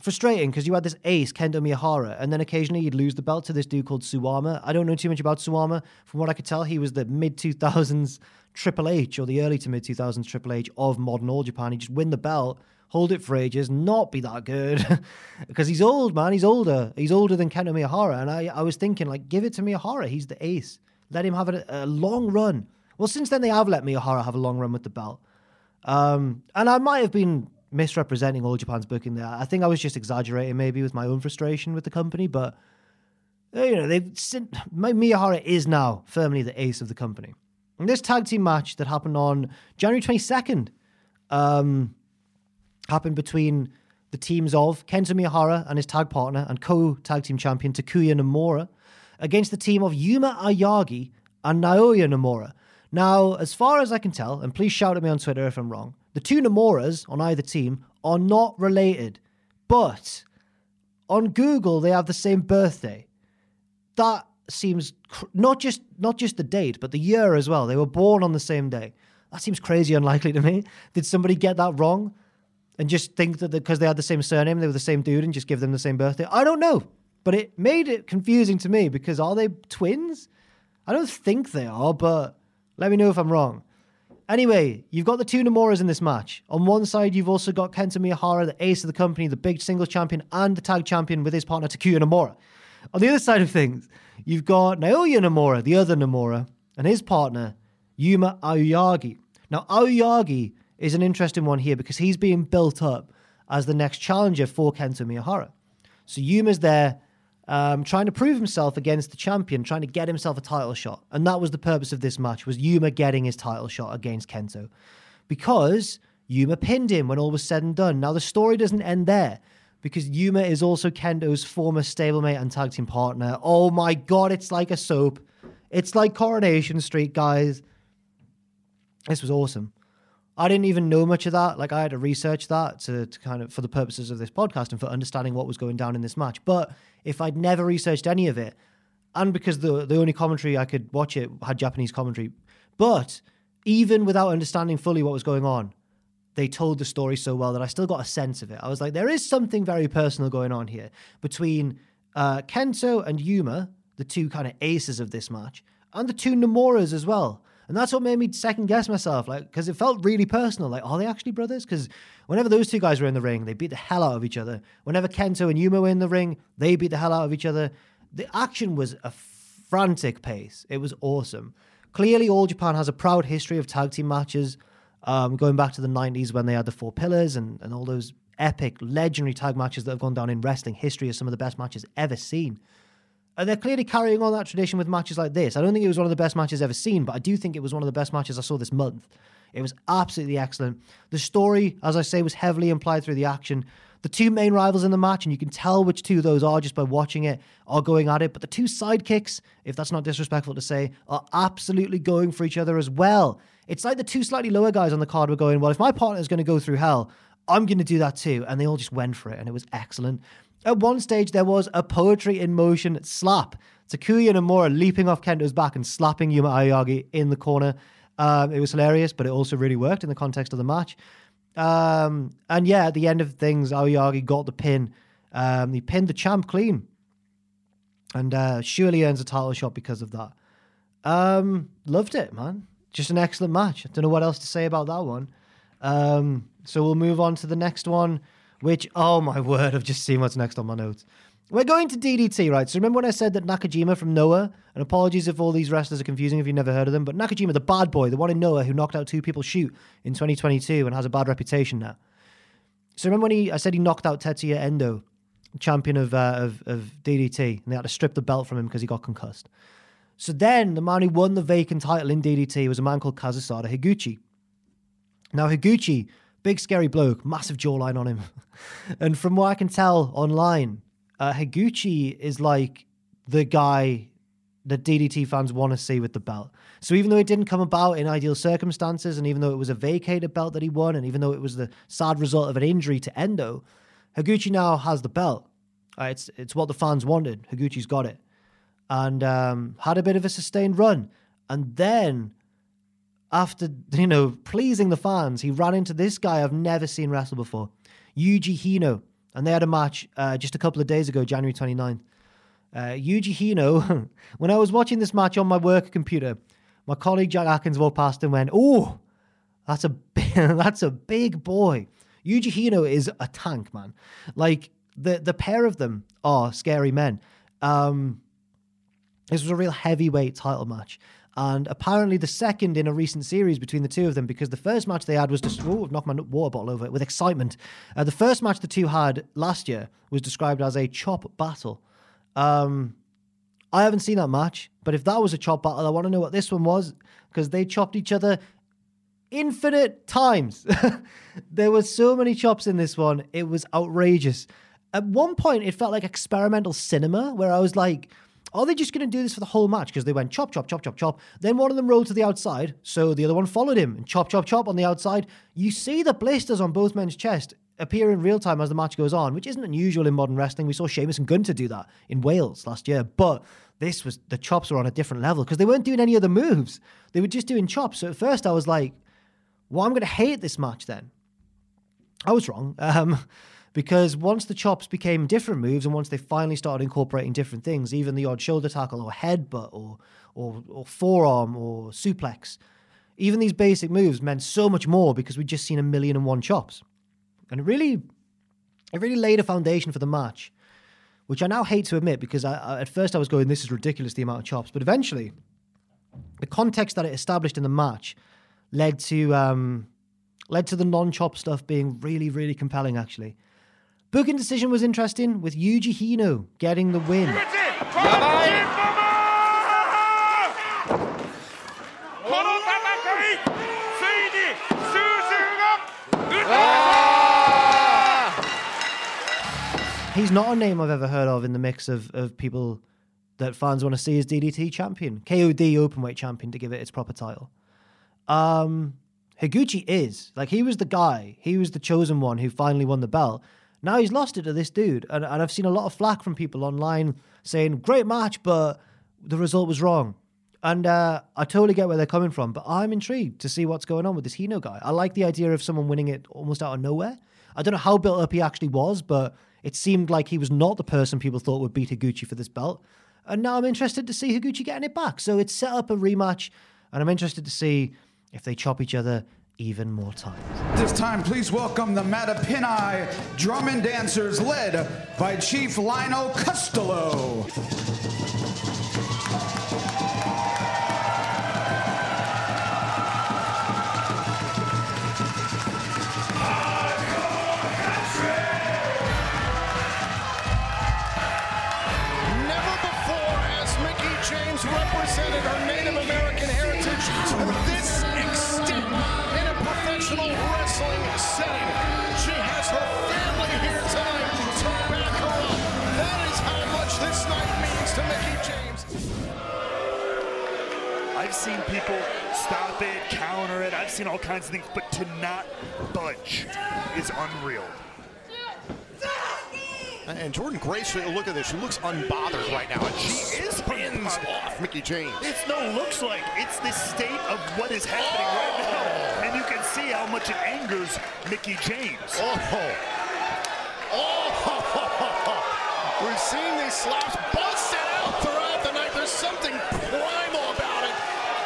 frustrating because you had this ace, Kento Miyahara, and then occasionally you'd lose the belt to this dude called Suwama. I don't know too much about Suwama. From what I could tell, he was the mid 2000s Triple H or the early to mid 2000s Triple H of modern All Japan. He just win the belt, hold it for ages, not be that good because he's old, man. He's older. He's older than Kento Miyahara. And I, I was thinking, like, give it to Miyahara. He's the ace. Let him have a, a long run. Well, since then, they have let Miyahara have a long run with the belt. Um, and I might have been misrepresenting All Japan's booking there. I think I was just exaggerating maybe with my own frustration with the company, but uh, you know, they've Miyahara is now firmly the ace of the company. And this tag team match that happened on January 22nd um, happened between the teams of Kento Miyahara and his tag partner and co-tag team champion Takuya Nomura against the team of Yuma Aoyagi and Naoya Nomura. Now, as far as I can tell, and please shout at me on Twitter if I'm wrong, the two Nomuras on either team are not related, but on Google they have the same birthday. That seems cr- not just not just the date, but the year as well. They were born on the same day. That seems crazy unlikely to me. Did somebody get that wrong and just think that because they had the same surname, they were the same dude, and just give them the same birthday? I don't know, but it made it confusing to me because are they twins? I don't think they are, but let me know if I'm wrong. Anyway, you've got the two Nomuras in this match. On one side, you've also got Kento Miyahara, the ace of the company, the big singles champion, and the tag champion with his partner Takuya Nomura. On the other side of things, you've got Naoya Nomura, the other Nomura, and his partner, Yuma Aoyagi. Now, Aoyagi is an interesting one here because he's being built up as the next challenger for Kento Miyahara. So Yuma's there um, trying to prove himself against the champion, trying to get himself a title shot. And that was the purpose of this match, was Yuma getting his title shot against Kento. Because Yuma pinned him when all was said and done. Now, the story doesn't end there because Yuma is also Kento's former stablemate and tag team partner. Oh my god, it's like a soap. It's like Coronation Street, guys. This was awesome. I didn't even know much of that. Like I had to research that to, to kind of for the purposes of this podcast and for understanding what was going down in this match. But if I'd never researched any of it, and because the the only commentary I could watch it had Japanese commentary, but even without understanding fully what was going on, they told the story so well that I still got a sense of it. I was like, there is something very personal going on here between uh, Kento and Yuma, the two kind of aces of this match, and the two Nomuras as well. And that's what made me second guess myself, like, because it felt really personal. Like, are they actually brothers? Because whenever those two guys were in the ring, they beat the hell out of each other. Whenever Kento and Yuma were in the ring, they beat the hell out of each other. The action was a frantic pace. It was awesome. Clearly, All Japan has a proud history of tag team matches, um, going back to the 90s when they had the Four Pillars and, and all those epic, legendary tag matches that have gone down in wrestling history as some of the best matches ever seen. And they're clearly carrying on that tradition with matches like this. I don't think it was one of the best matches ever seen, but I do think it was one of the best matches I saw this month. It was absolutely excellent. The story, as I say, was heavily implied through the action. The two main rivals in the match, and you can tell which two those are just by watching it, are going at it. But the two sidekicks, if that's not disrespectful to say, are absolutely going for each other as well. It's like the two slightly lower guys on the card were going, well, if my partner is going to go through hell, I'm going to do that too. And they all just went for it, and it was excellent. At one stage, there was a poetry in motion slap. Takuya Nomura leaping off Kento's back and slapping Yuma Aoyagi in the corner. Um, it was hilarious, but it also really worked in the context of the match. Um, and yeah, at the end of things, Aoyagi got the pin. Um, he pinned the champ clean. And uh, surely earns a title shot because of that. Um, loved it, man. Just an excellent match. I don't know what else to say about that one. Um, so we'll move on to the next one, which, oh my word, I've just seen what's next on my notes. We're going to DDT, right? So remember when I said that Nakajima from Noah, and apologies if all these wrestlers are confusing if you've never heard of them, but Nakajima, the bad boy, the one in Noah who knocked out two people shoot in 2022 and has a bad reputation now. So remember when he, I said he knocked out Tetsuya Endo, champion of, uh, of, of DDT, and they had to strip the belt from him because he got concussed. So then the man who won the vacant title in DDT was a man called Kazusada Higuchi. Now Higuchi, big scary bloke, massive jawline on him. and from what I can tell online, uh, Higuchi is like the guy that DDT fans want to see with the belt. So even though it didn't come about in ideal circumstances, and even though it was a vacated belt that he won, and even though it was the sad result of an injury to Endo, Higuchi now has the belt. Uh, it's it's what the fans wanted. Higuchi's got it, and um, had a bit of a sustained run, and then after you know pleasing the fans, he ran into this guy I've never seen wrestle before, Yuji Hino, and they had a match uh, just a couple of days ago, January 29th. Uh, Yuji Hino, when I was watching this match on my work computer, my colleague Jack Atkins walked past and went, "Oh, that's a that's a big boy." Yuji Hino is a tank, man. Like the the pair of them are scary men. Um, this was a real heavyweight title match, and apparently the second in a recent series between the two of them because the first match they had was just oh, I've knocked my water bottle over with excitement. Uh, the first match the two had last year was described as a chop battle. Um, I haven't seen that match, but if that was a chop battle, I want to know what this one was because they chopped each other infinite times. there were so many chops in this one; it was outrageous. At one point, it felt like experimental cinema, where I was like are they just going to do this for the whole match? Because they went chop, chop, chop, chop, chop. Then one of them rolled to the outside, so the other one followed him and chop, chop, chop on the outside. You see the blisters on both men's chest appear in real time as the match goes on, which isn't unusual in modern wrestling. We saw Sheamus and Gunther do that in Wales last year, but this was the chops were on a different level because they weren't doing any other moves. They were just doing chops. So at first I was like, well, I'm going to hate this match then. I was wrong. Um, because once the chops became different moves and once they finally started incorporating different things, even the odd shoulder tackle or headbutt or or, or forearm or suplex, even these basic moves meant so much more because we'd just seen a million and one chops. And it really it really laid a foundation for the match, which I now hate to admit because I, I, at first I was going, this is ridiculous, the amount of chops. But eventually, the context that it established in the match led to um, led to the non-chop stuff being really, really compelling, actually. Booking decision was interesting with Yuji Hino getting the win. He's not a name I've ever heard of in the mix of, of people that fans want to see as DDT champion, KOD openweight champion to give it its proper title. Um, Higuchi is like he was the guy, he was the chosen one who finally won the belt. Now he's lost it to this dude. And, and I've seen a lot of flack from people online saying, great match, but the result was wrong. And uh, I totally get where they're coming from, but I'm intrigued to see what's going on with this Hino guy. I like the idea of someone winning it almost out of nowhere. I don't know how built up he actually was, but it seemed like he was not the person people thought would beat Higuchi for this belt. And now I'm interested to see Higuchi getting it back. So it's set up a rematch, and I'm interested to see if they chop each other even more times. This time, please welcome the Mattaponi drum and dancers led by Chief Lionel Costello. Never before has Mickie James represented her Native people stop it, counter it. I've seen all kinds of things, but to not budge is unreal. And Jordynne Grace, look at this. She looks unbothered right now. And she is pins off Mickie James. It's no looks like. It's the state of what is happening oh! right now. And you can see how much it angers Mickie James. Oh. Oh. We've seen these slaps busted out throughout the night. There's something primal about it.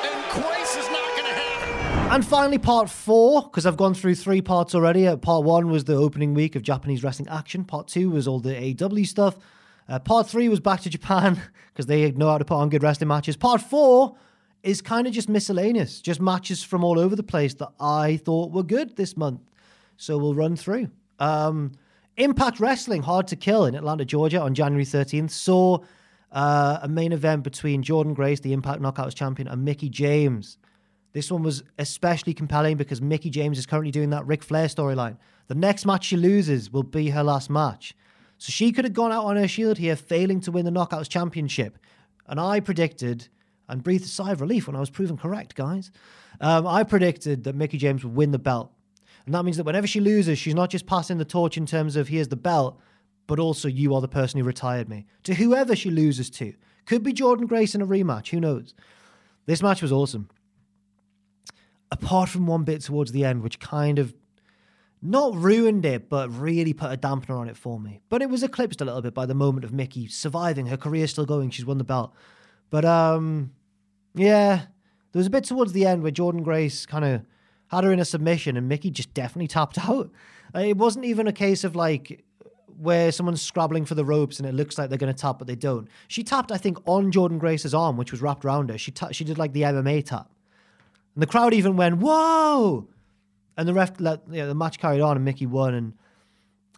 And Grace is not going to have it. And finally, part four, because I've gone through three parts already. Uh, part one was the opening week of Japanese wrestling action. Part two was all the AEW stuff. Uh, part three was back to Japan, because they know how to put on good wrestling matches. Part four is kind of just miscellaneous, just matches from all over the place that I thought were good this month. So we'll run through. Um, Impact Wrestling, Hard to Kill in Atlanta, Georgia on January 13th saw uh, a main event between Jordynne Grace, the Impact Knockouts champion, and Mickie James. This one was especially compelling because Mickie James is currently doing that Ric Flair storyline. The next match she loses will be her last match. So she could have gone out on her shield here, failing to win the Knockouts Championship. And I predicted, and breathed a sigh of relief when I was proven correct, guys. Um, I predicted that Mickie James would win the belt. And that means that whenever she loses, she's not just passing the torch in terms of here's the belt, but also you are the person who retired me. To whoever she loses to. Could be Jordynne Grace in a rematch, who knows? This match was awesome. Apart from one bit towards the end, which kind of not ruined it, but really put a dampener on it for me. But it was eclipsed a little bit by the moment of Mickie surviving, her career still going, she's won the belt. But um yeah, there was a bit towards the end where Jordynne Grace kind of had her in a submission and Mickie just definitely tapped out. It wasn't even a case of like where someone's scrabbling for the ropes and it looks like they're going to tap, but they don't. She tapped, I think, on Jordynne Grace's arm, which was wrapped around her. She ta- she did like the MMA tap, and the crowd even went whoa, and the ref let you know, the match carried on and Mickie won. And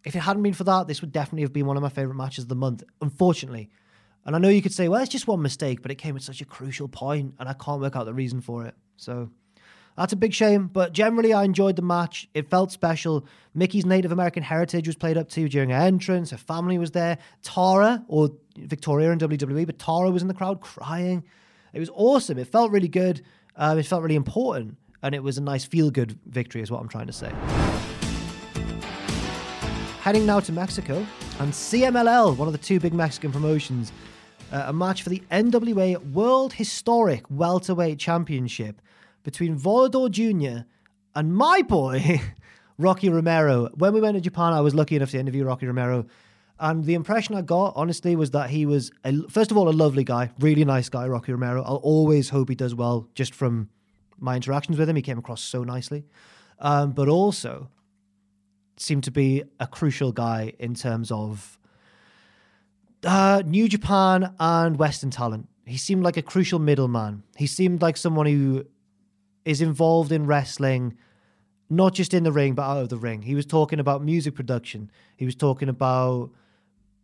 if it hadn't been for that, this would definitely have been one of my favorite matches of the month. Unfortunately, and I know you could say, well, it's just one mistake, but it came at such a crucial point, and I can't work out the reason for it. So. That's a big shame, but generally I enjoyed the match. It felt special. Mickie's Native American heritage was played up too during her entrance. Her family was there. Tara, or Victoria in WWE, but Tara was in the crowd crying. It was awesome. It felt really good. Um, it felt really important. And it was a nice feel good victory, is what I'm trying to say. Heading now to Mexico and CMLL, one of the two big Mexican promotions, uh, a match for the NWA World Historic Welterweight Championship between Volador Jr. and my boy, Rocky Romero. When we went to Japan, I was lucky enough to interview Rocky Romero. And the impression I got, honestly, was that he was, a, first of all, a lovely guy, really nice guy, Rocky Romero. I'll always hope he does well just from my interactions with him. He came across so nicely. Um, but also seemed to be a crucial guy in terms of uh, New Japan and Western talent. He seemed like a crucial middleman. He seemed like someone who is involved in wrestling, not just in the ring, but out of the ring. He was talking about music production. He was talking about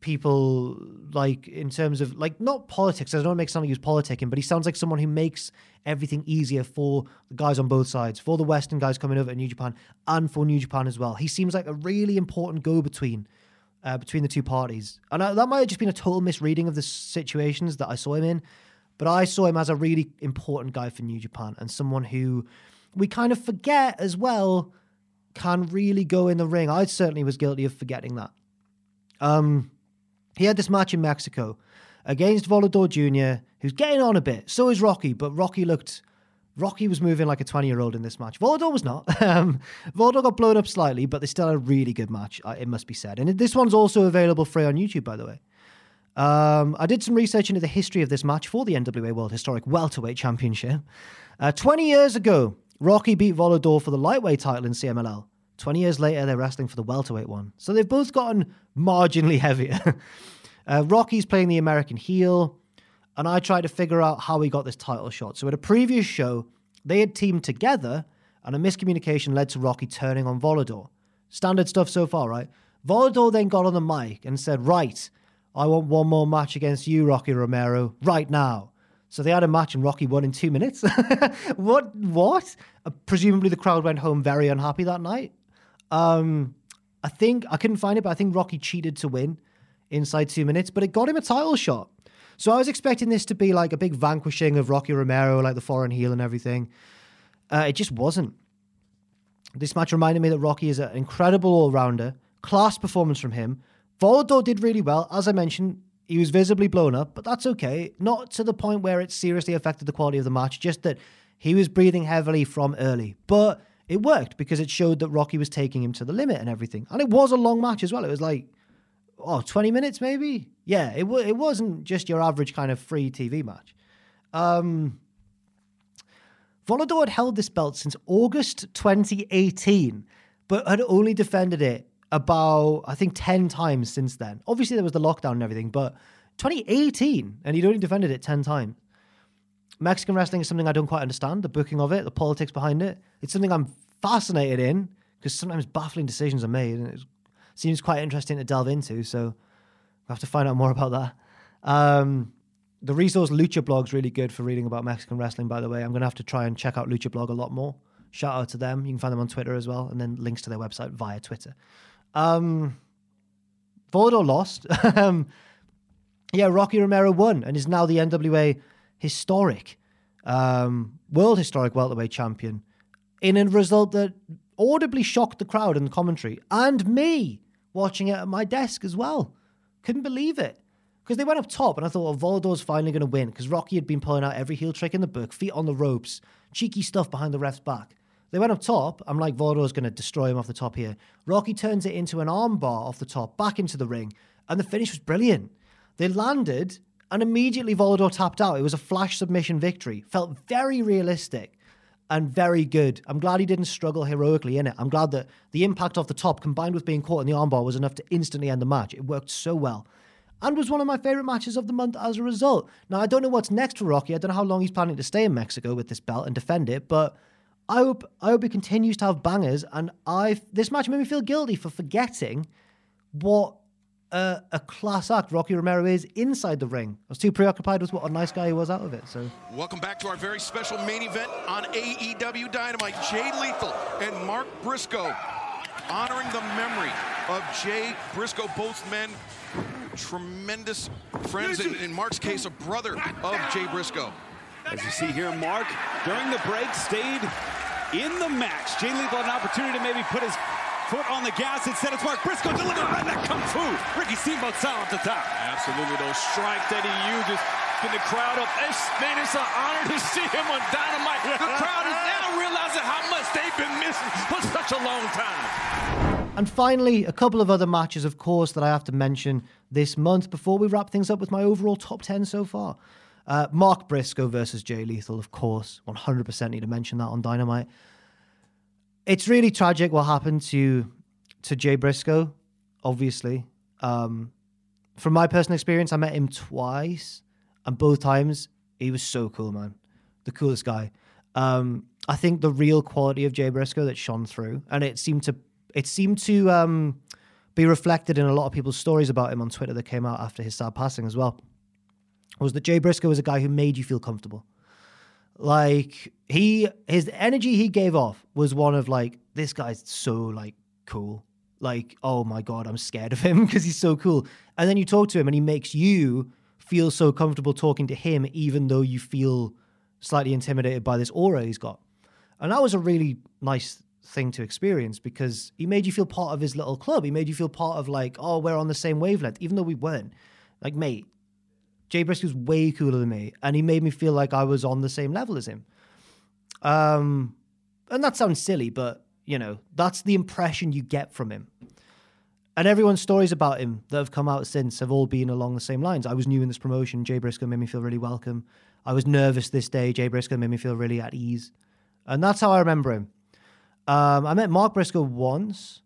people like in terms of like not politics. I don't make he was politicking, but he sounds like someone who makes everything easier for the guys on both sides, for the Western guys coming over to New Japan, and for New Japan as well. He seems like a really important go-between uh, between the two parties, and I, that might have just been a total misreading of the situations that I saw him in. But I saw him as a really important guy for New Japan and someone who we kind of forget as well can really go in the ring. I certainly was guilty of forgetting that. Um, he had this match in Mexico against Volador Jr., who's getting on a bit. So is Rocky, but Rocky looked. Rocky was moving like a 20 year old in this match. Volador was not. um, Volador got blown up slightly, but they still had a really good match, uh, it must be said. And this one's also available free on YouTube, by the way. Um, I did some research into the history of this match for the NWA World Historic Welterweight Championship. Uh, 20 years ago, Rocky beat Volador for the lightweight title in CMLL. 20 years later, they're wrestling for the welterweight one. So they've both gotten marginally heavier. uh, Rocky's playing the American heel, and I tried to figure out how he got this title shot. So at a previous show, they had teamed together, and a miscommunication led to Rocky turning on Volador. Standard stuff so far, right? Volador then got on the mic and said, Right, I want one more match against you, Rocky Romero, right now. So they had a match and Rocky won in two minutes. what? What? Uh, presumably the crowd went home very unhappy that night. Um, I think I couldn't find it, but I think Rocky cheated to win inside two minutes, but it got him a title shot. So I was expecting this to be like a big vanquishing of Rocky Romero, like the foreign heel and everything. Uh, it just wasn't. This match reminded me that Rocky is an incredible all rounder, class performance from him. Volador did really well. As I mentioned, he was visibly blown up, but that's okay. Not to the point where it seriously affected the quality of the match, just that he was breathing heavily from early. But it worked because it showed that Rocky was taking him to the limit and everything. And it was a long match as well. It was like, oh, 20 minutes maybe? Yeah, it, w- it wasn't just your average kind of free TV match. Um, Volador had held this belt since August 2018, but had only defended it about, I think, 10 times since then. Obviously, there was the lockdown and everything, but 2018, and he'd only defended it 10 times. Mexican wrestling is something I don't quite understand, the booking of it, the politics behind it. It's something I'm fascinated in because sometimes baffling decisions are made and it seems quite interesting to delve into. So I have to find out more about that. Um, the resource Lucha Blog's really good for reading about Mexican wrestling, by the way. I'm going to have to try and check out Lucha Blog a lot more. Shout out to them. You can find them on Twitter as well, and then links to their website via Twitter. Um, Volador lost. Um, yeah, Rocky Romero won and is now the NWA historic, um, world historic welterweight champion in a result that audibly shocked the crowd in the commentary and me watching it at my desk as well. Couldn't believe it. Because they went up top and I thought, well, Volador's finally going to win because Rocky had been pulling out every heel trick in the book, feet on the ropes, cheeky stuff behind the ref's back. They went up top. I'm like, Volador's going to destroy him off the top here. Rocky turns it into an armbar off the top, back into the ring, and the finish was brilliant. They landed and immediately Volador tapped out. It was a flash submission victory. Felt very realistic and very good. I'm glad he didn't struggle heroically in it. I'm glad that the impact off the top combined with being caught in the armbar was enough to instantly end the match. It worked so well. And was one of my favorite matches of the month as a result. Now, I don't know what's next for Rocky. I don't know how long he's planning to stay in Mexico with this belt and defend it, but I hope I hope he continues to have bangers. And I this match made me feel guilty for forgetting what a, a class act Rocky Romero is inside the ring. I was too preoccupied with what a nice guy he was out of it. So Welcome back to our very special main event on AEW Dynamite. Jay Lethal and Mark Briscoe honoring the memory of Jay Briscoe, both men tremendous friends, in, in Mark's case, a brother of Jay Briscoe. As you see here, Mark, during the break, stayed in the match. Jay Lethal had an opportunity to maybe put his foot on the gas. Instead, it's Mark Briscoe delivering right that kung fu. Ricky Steamboat style at the top. Absolutely, those strikes that he uses. Get the crowd up. It's, man, it's an honor to see him on Dynamite. The crowd is now realizing how much they've been missing for such a long time. And finally, a couple of other matches, of course, that I have to mention this month before we wrap things up with my overall top 10 so far. Uh, Mark Briscoe versus Jay Lethal, of course. 100% need to mention that on Dynamite. It's really tragic what happened to to Jay Briscoe, obviously. Um, from my personal experience, I met him twice, and both times he was so cool, man. The coolest guy. Um, I think the real quality of Jay Briscoe that shone through, and it seemed to it seemed to um, be reflected in a lot of people's stories about him on Twitter that came out after his sad passing as well. Was that Jay Briscoe was a guy who made you feel comfortable. Like he, his energy he gave off was one of like, this guy's so like cool. Like, oh my god, I'm scared of him because he's so cool. And then you talk to him, and he makes you feel so comfortable talking to him, even though you feel slightly intimidated by this aura he's got. And that was a really nice thing to experience because he made you feel part of his little club. He made you feel part of like, oh, we're on the same wavelength, even though we weren't. Like, mate, Jay Briscoe's way cooler than me, and he made me feel like I was on the same level as him. Um, and that sounds silly, but you know that's the impression you get from him. And everyone's stories about him that have come out since have all been along the same lines. I was new in this promotion. Jay Briscoe made me feel really welcome. I was nervous this day. Jay Briscoe made me feel really at ease, and that's how I remember him. Um, I met Mark Briscoe once,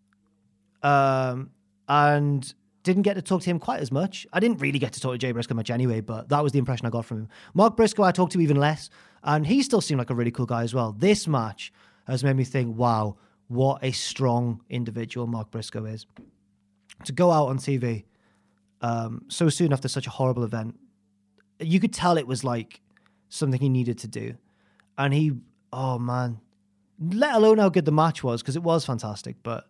um, and didn't get to talk to him quite as much. I didn't really get to talk to Jay Briscoe much anyway, but that was the impression I got from him. Mark Briscoe, I talked to even less, and he still seemed like a really cool guy as well. This match has made me think, wow, what a strong individual Mark Briscoe is. To go out on TV um, so soon after such a horrible event, you could tell it was like something he needed to do. And he, oh man, let alone how good the match was, because it was fantastic, but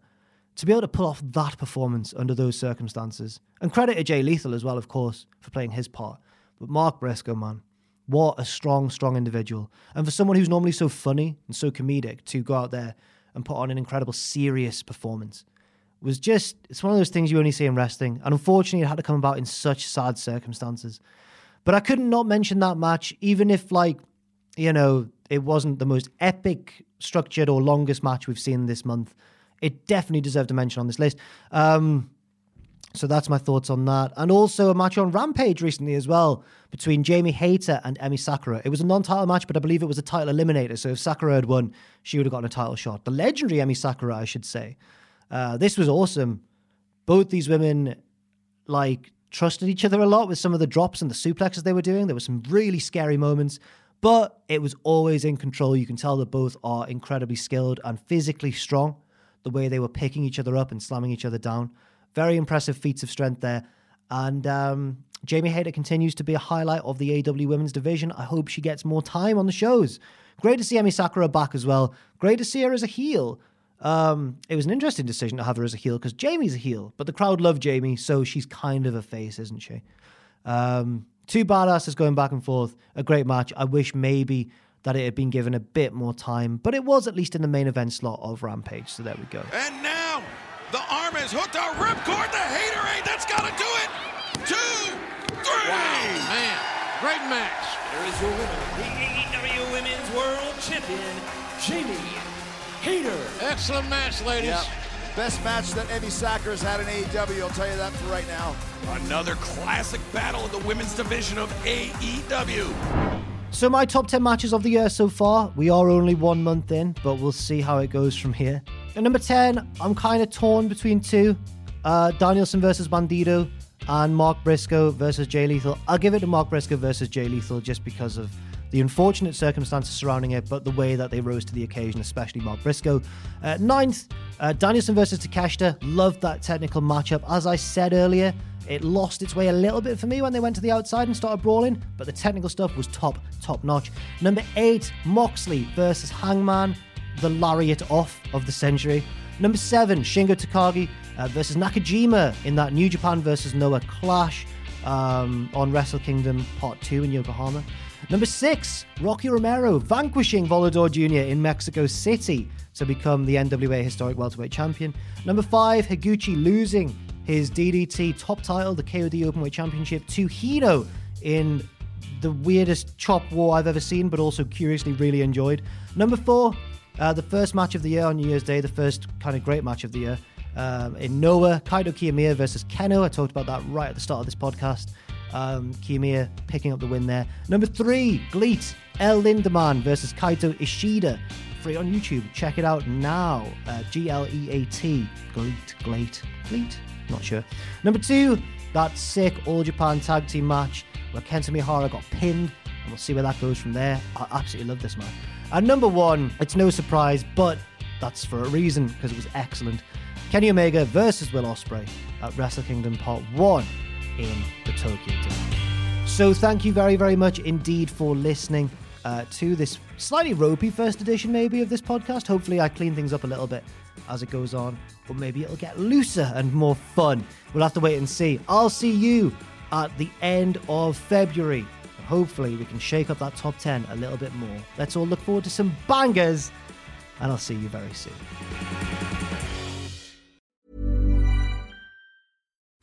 to be able to pull off that performance under those circumstances, and credit to Jay Lethal as well, of course, for playing his part. But Mark Briscoe, man, what a strong, strong individual. And for someone who's normally so funny and so comedic to go out there and put on an incredible, serious performance was just, it's one of those things you only see in wrestling. And unfortunately, it had to come about in such sad circumstances. But I couldn't not mention that match, even if, like, you know, it wasn't the most epic, structured, or longest match we've seen this month. It definitely deserved a mention on this list. Um, so that's my thoughts on that. And also a match on Rampage recently as well between Jamie Hayter and Emi Sakura. It was a non title match, but I believe it was a title eliminator. So if Sakura had won, she would have gotten a title shot. The legendary Emi Sakura, I should say. Uh, this was awesome. Both these women, like, trusted each other a lot with some of the drops and the suplexes they were doing. There were some really scary moments, but it was always in control. You can tell that both are incredibly skilled and physically strong. The way they were picking each other up and slamming each other down. Very impressive feats of strength there. And um, Jamie Hayter continues to be a highlight of the AEW women's division. I hope she gets more time on the shows. Great to see Emi Sakura back as well. Great to see her as a heel. Um, it was an interesting decision to have her as a heel because Jamie's a heel, but the crowd loved Jamie, so she's kind of a face, isn't she? Um, two badasses going back and forth. A great match. I wish maybe that it had been given a bit more time, but it was at least in the main event slot of Rampage. So there we go. And now the arm is hooked to ripcord. The Hayter That's got to do it. Two, three. Wow, man. Great match. There is your winner, the AEW Women's World Champion, Jamie Hayter. Excellent match, ladies. Yep. Best match that Emi Sakura has had in AEW, I'll tell you that for right now. Another classic battle in the women's division of AEW. So, my top 10 matches of the year so far. We are only one month in, but we'll see how it goes from here. At number 10, I'm kind of torn between two uh, Danielson versus Bandido and Mark Briscoe versus Jay Lethal. I'll give it to Mark Briscoe versus Jay Lethal just because of the unfortunate circumstances surrounding it, but the way that they rose to the occasion, especially Mark Briscoe. Uh, ninth, uh, Danielson versus Takeshita. Loved that technical matchup. As I said earlier, it lost its way a little bit for me when they went to the outside and started brawling, but the technical stuff was top, top notch. Number eight, Moxley versus Hangman, the lariat off of the century. Number seven, Shingo Takagi uh, versus Nakajima in that New Japan versus Noah clash um, on Wrestle Kingdom Part 2 in Yokohama. Number six, Rocky Romero vanquishing Volador Jr. in Mexico City to become the NWA Historic Welterweight Champion. Number five, Higuchi losing his DDT top title, the KOD Openweight Championship, to Hino in the weirdest chop war I've ever seen, but also curiously really enjoyed. Number four, uh, the first match of the year on New Year's Day, the first kind of great match of the year. Um, in Noah, Kaito Kiyomiya versus Kenoh. I talked about that right at the start of this podcast. Um, Kiyomiya picking up the win there. Number three, GLEAT, El Lindaman versus Kaito Ishida. Free on YouTube. Check it out now. Uh, G L E A T. GLEAT, GLEAT, GLEAT. Not sure. Number two, that sick All Japan Tag Team match where Kento Miyahara got pinned, and we'll see where that goes from there. I absolutely love this match. And number one, it's no surprise, but that's for a reason because it was excellent. Kenny Omega versus Will Ospreay at Wrestle Kingdom Part 1 in the Tokyo Dome. So thank you very, very much indeed for listening uh, to this slightly ropey first edition, maybe, of this podcast. Hopefully, I clean things up a little bit as it goes on, or maybe it'll get looser and more fun. We'll have to wait and see. I'll see you at the end of February. Hopefully, we can shake up that top 10 a little bit more. Let's all look forward to some bangers, and I'll see you very soon.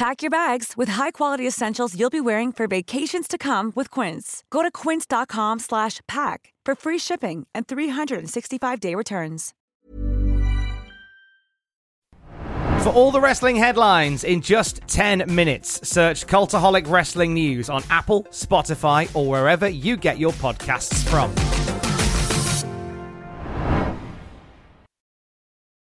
Pack your bags with high-quality essentials you'll be wearing for vacations to come with Quince. Go to quince.com slash pack for free shipping and 365-day returns. For all the wrestling headlines in just 10 minutes, search Cultaholic Wrestling News on Apple, Spotify, or wherever you get your podcasts from.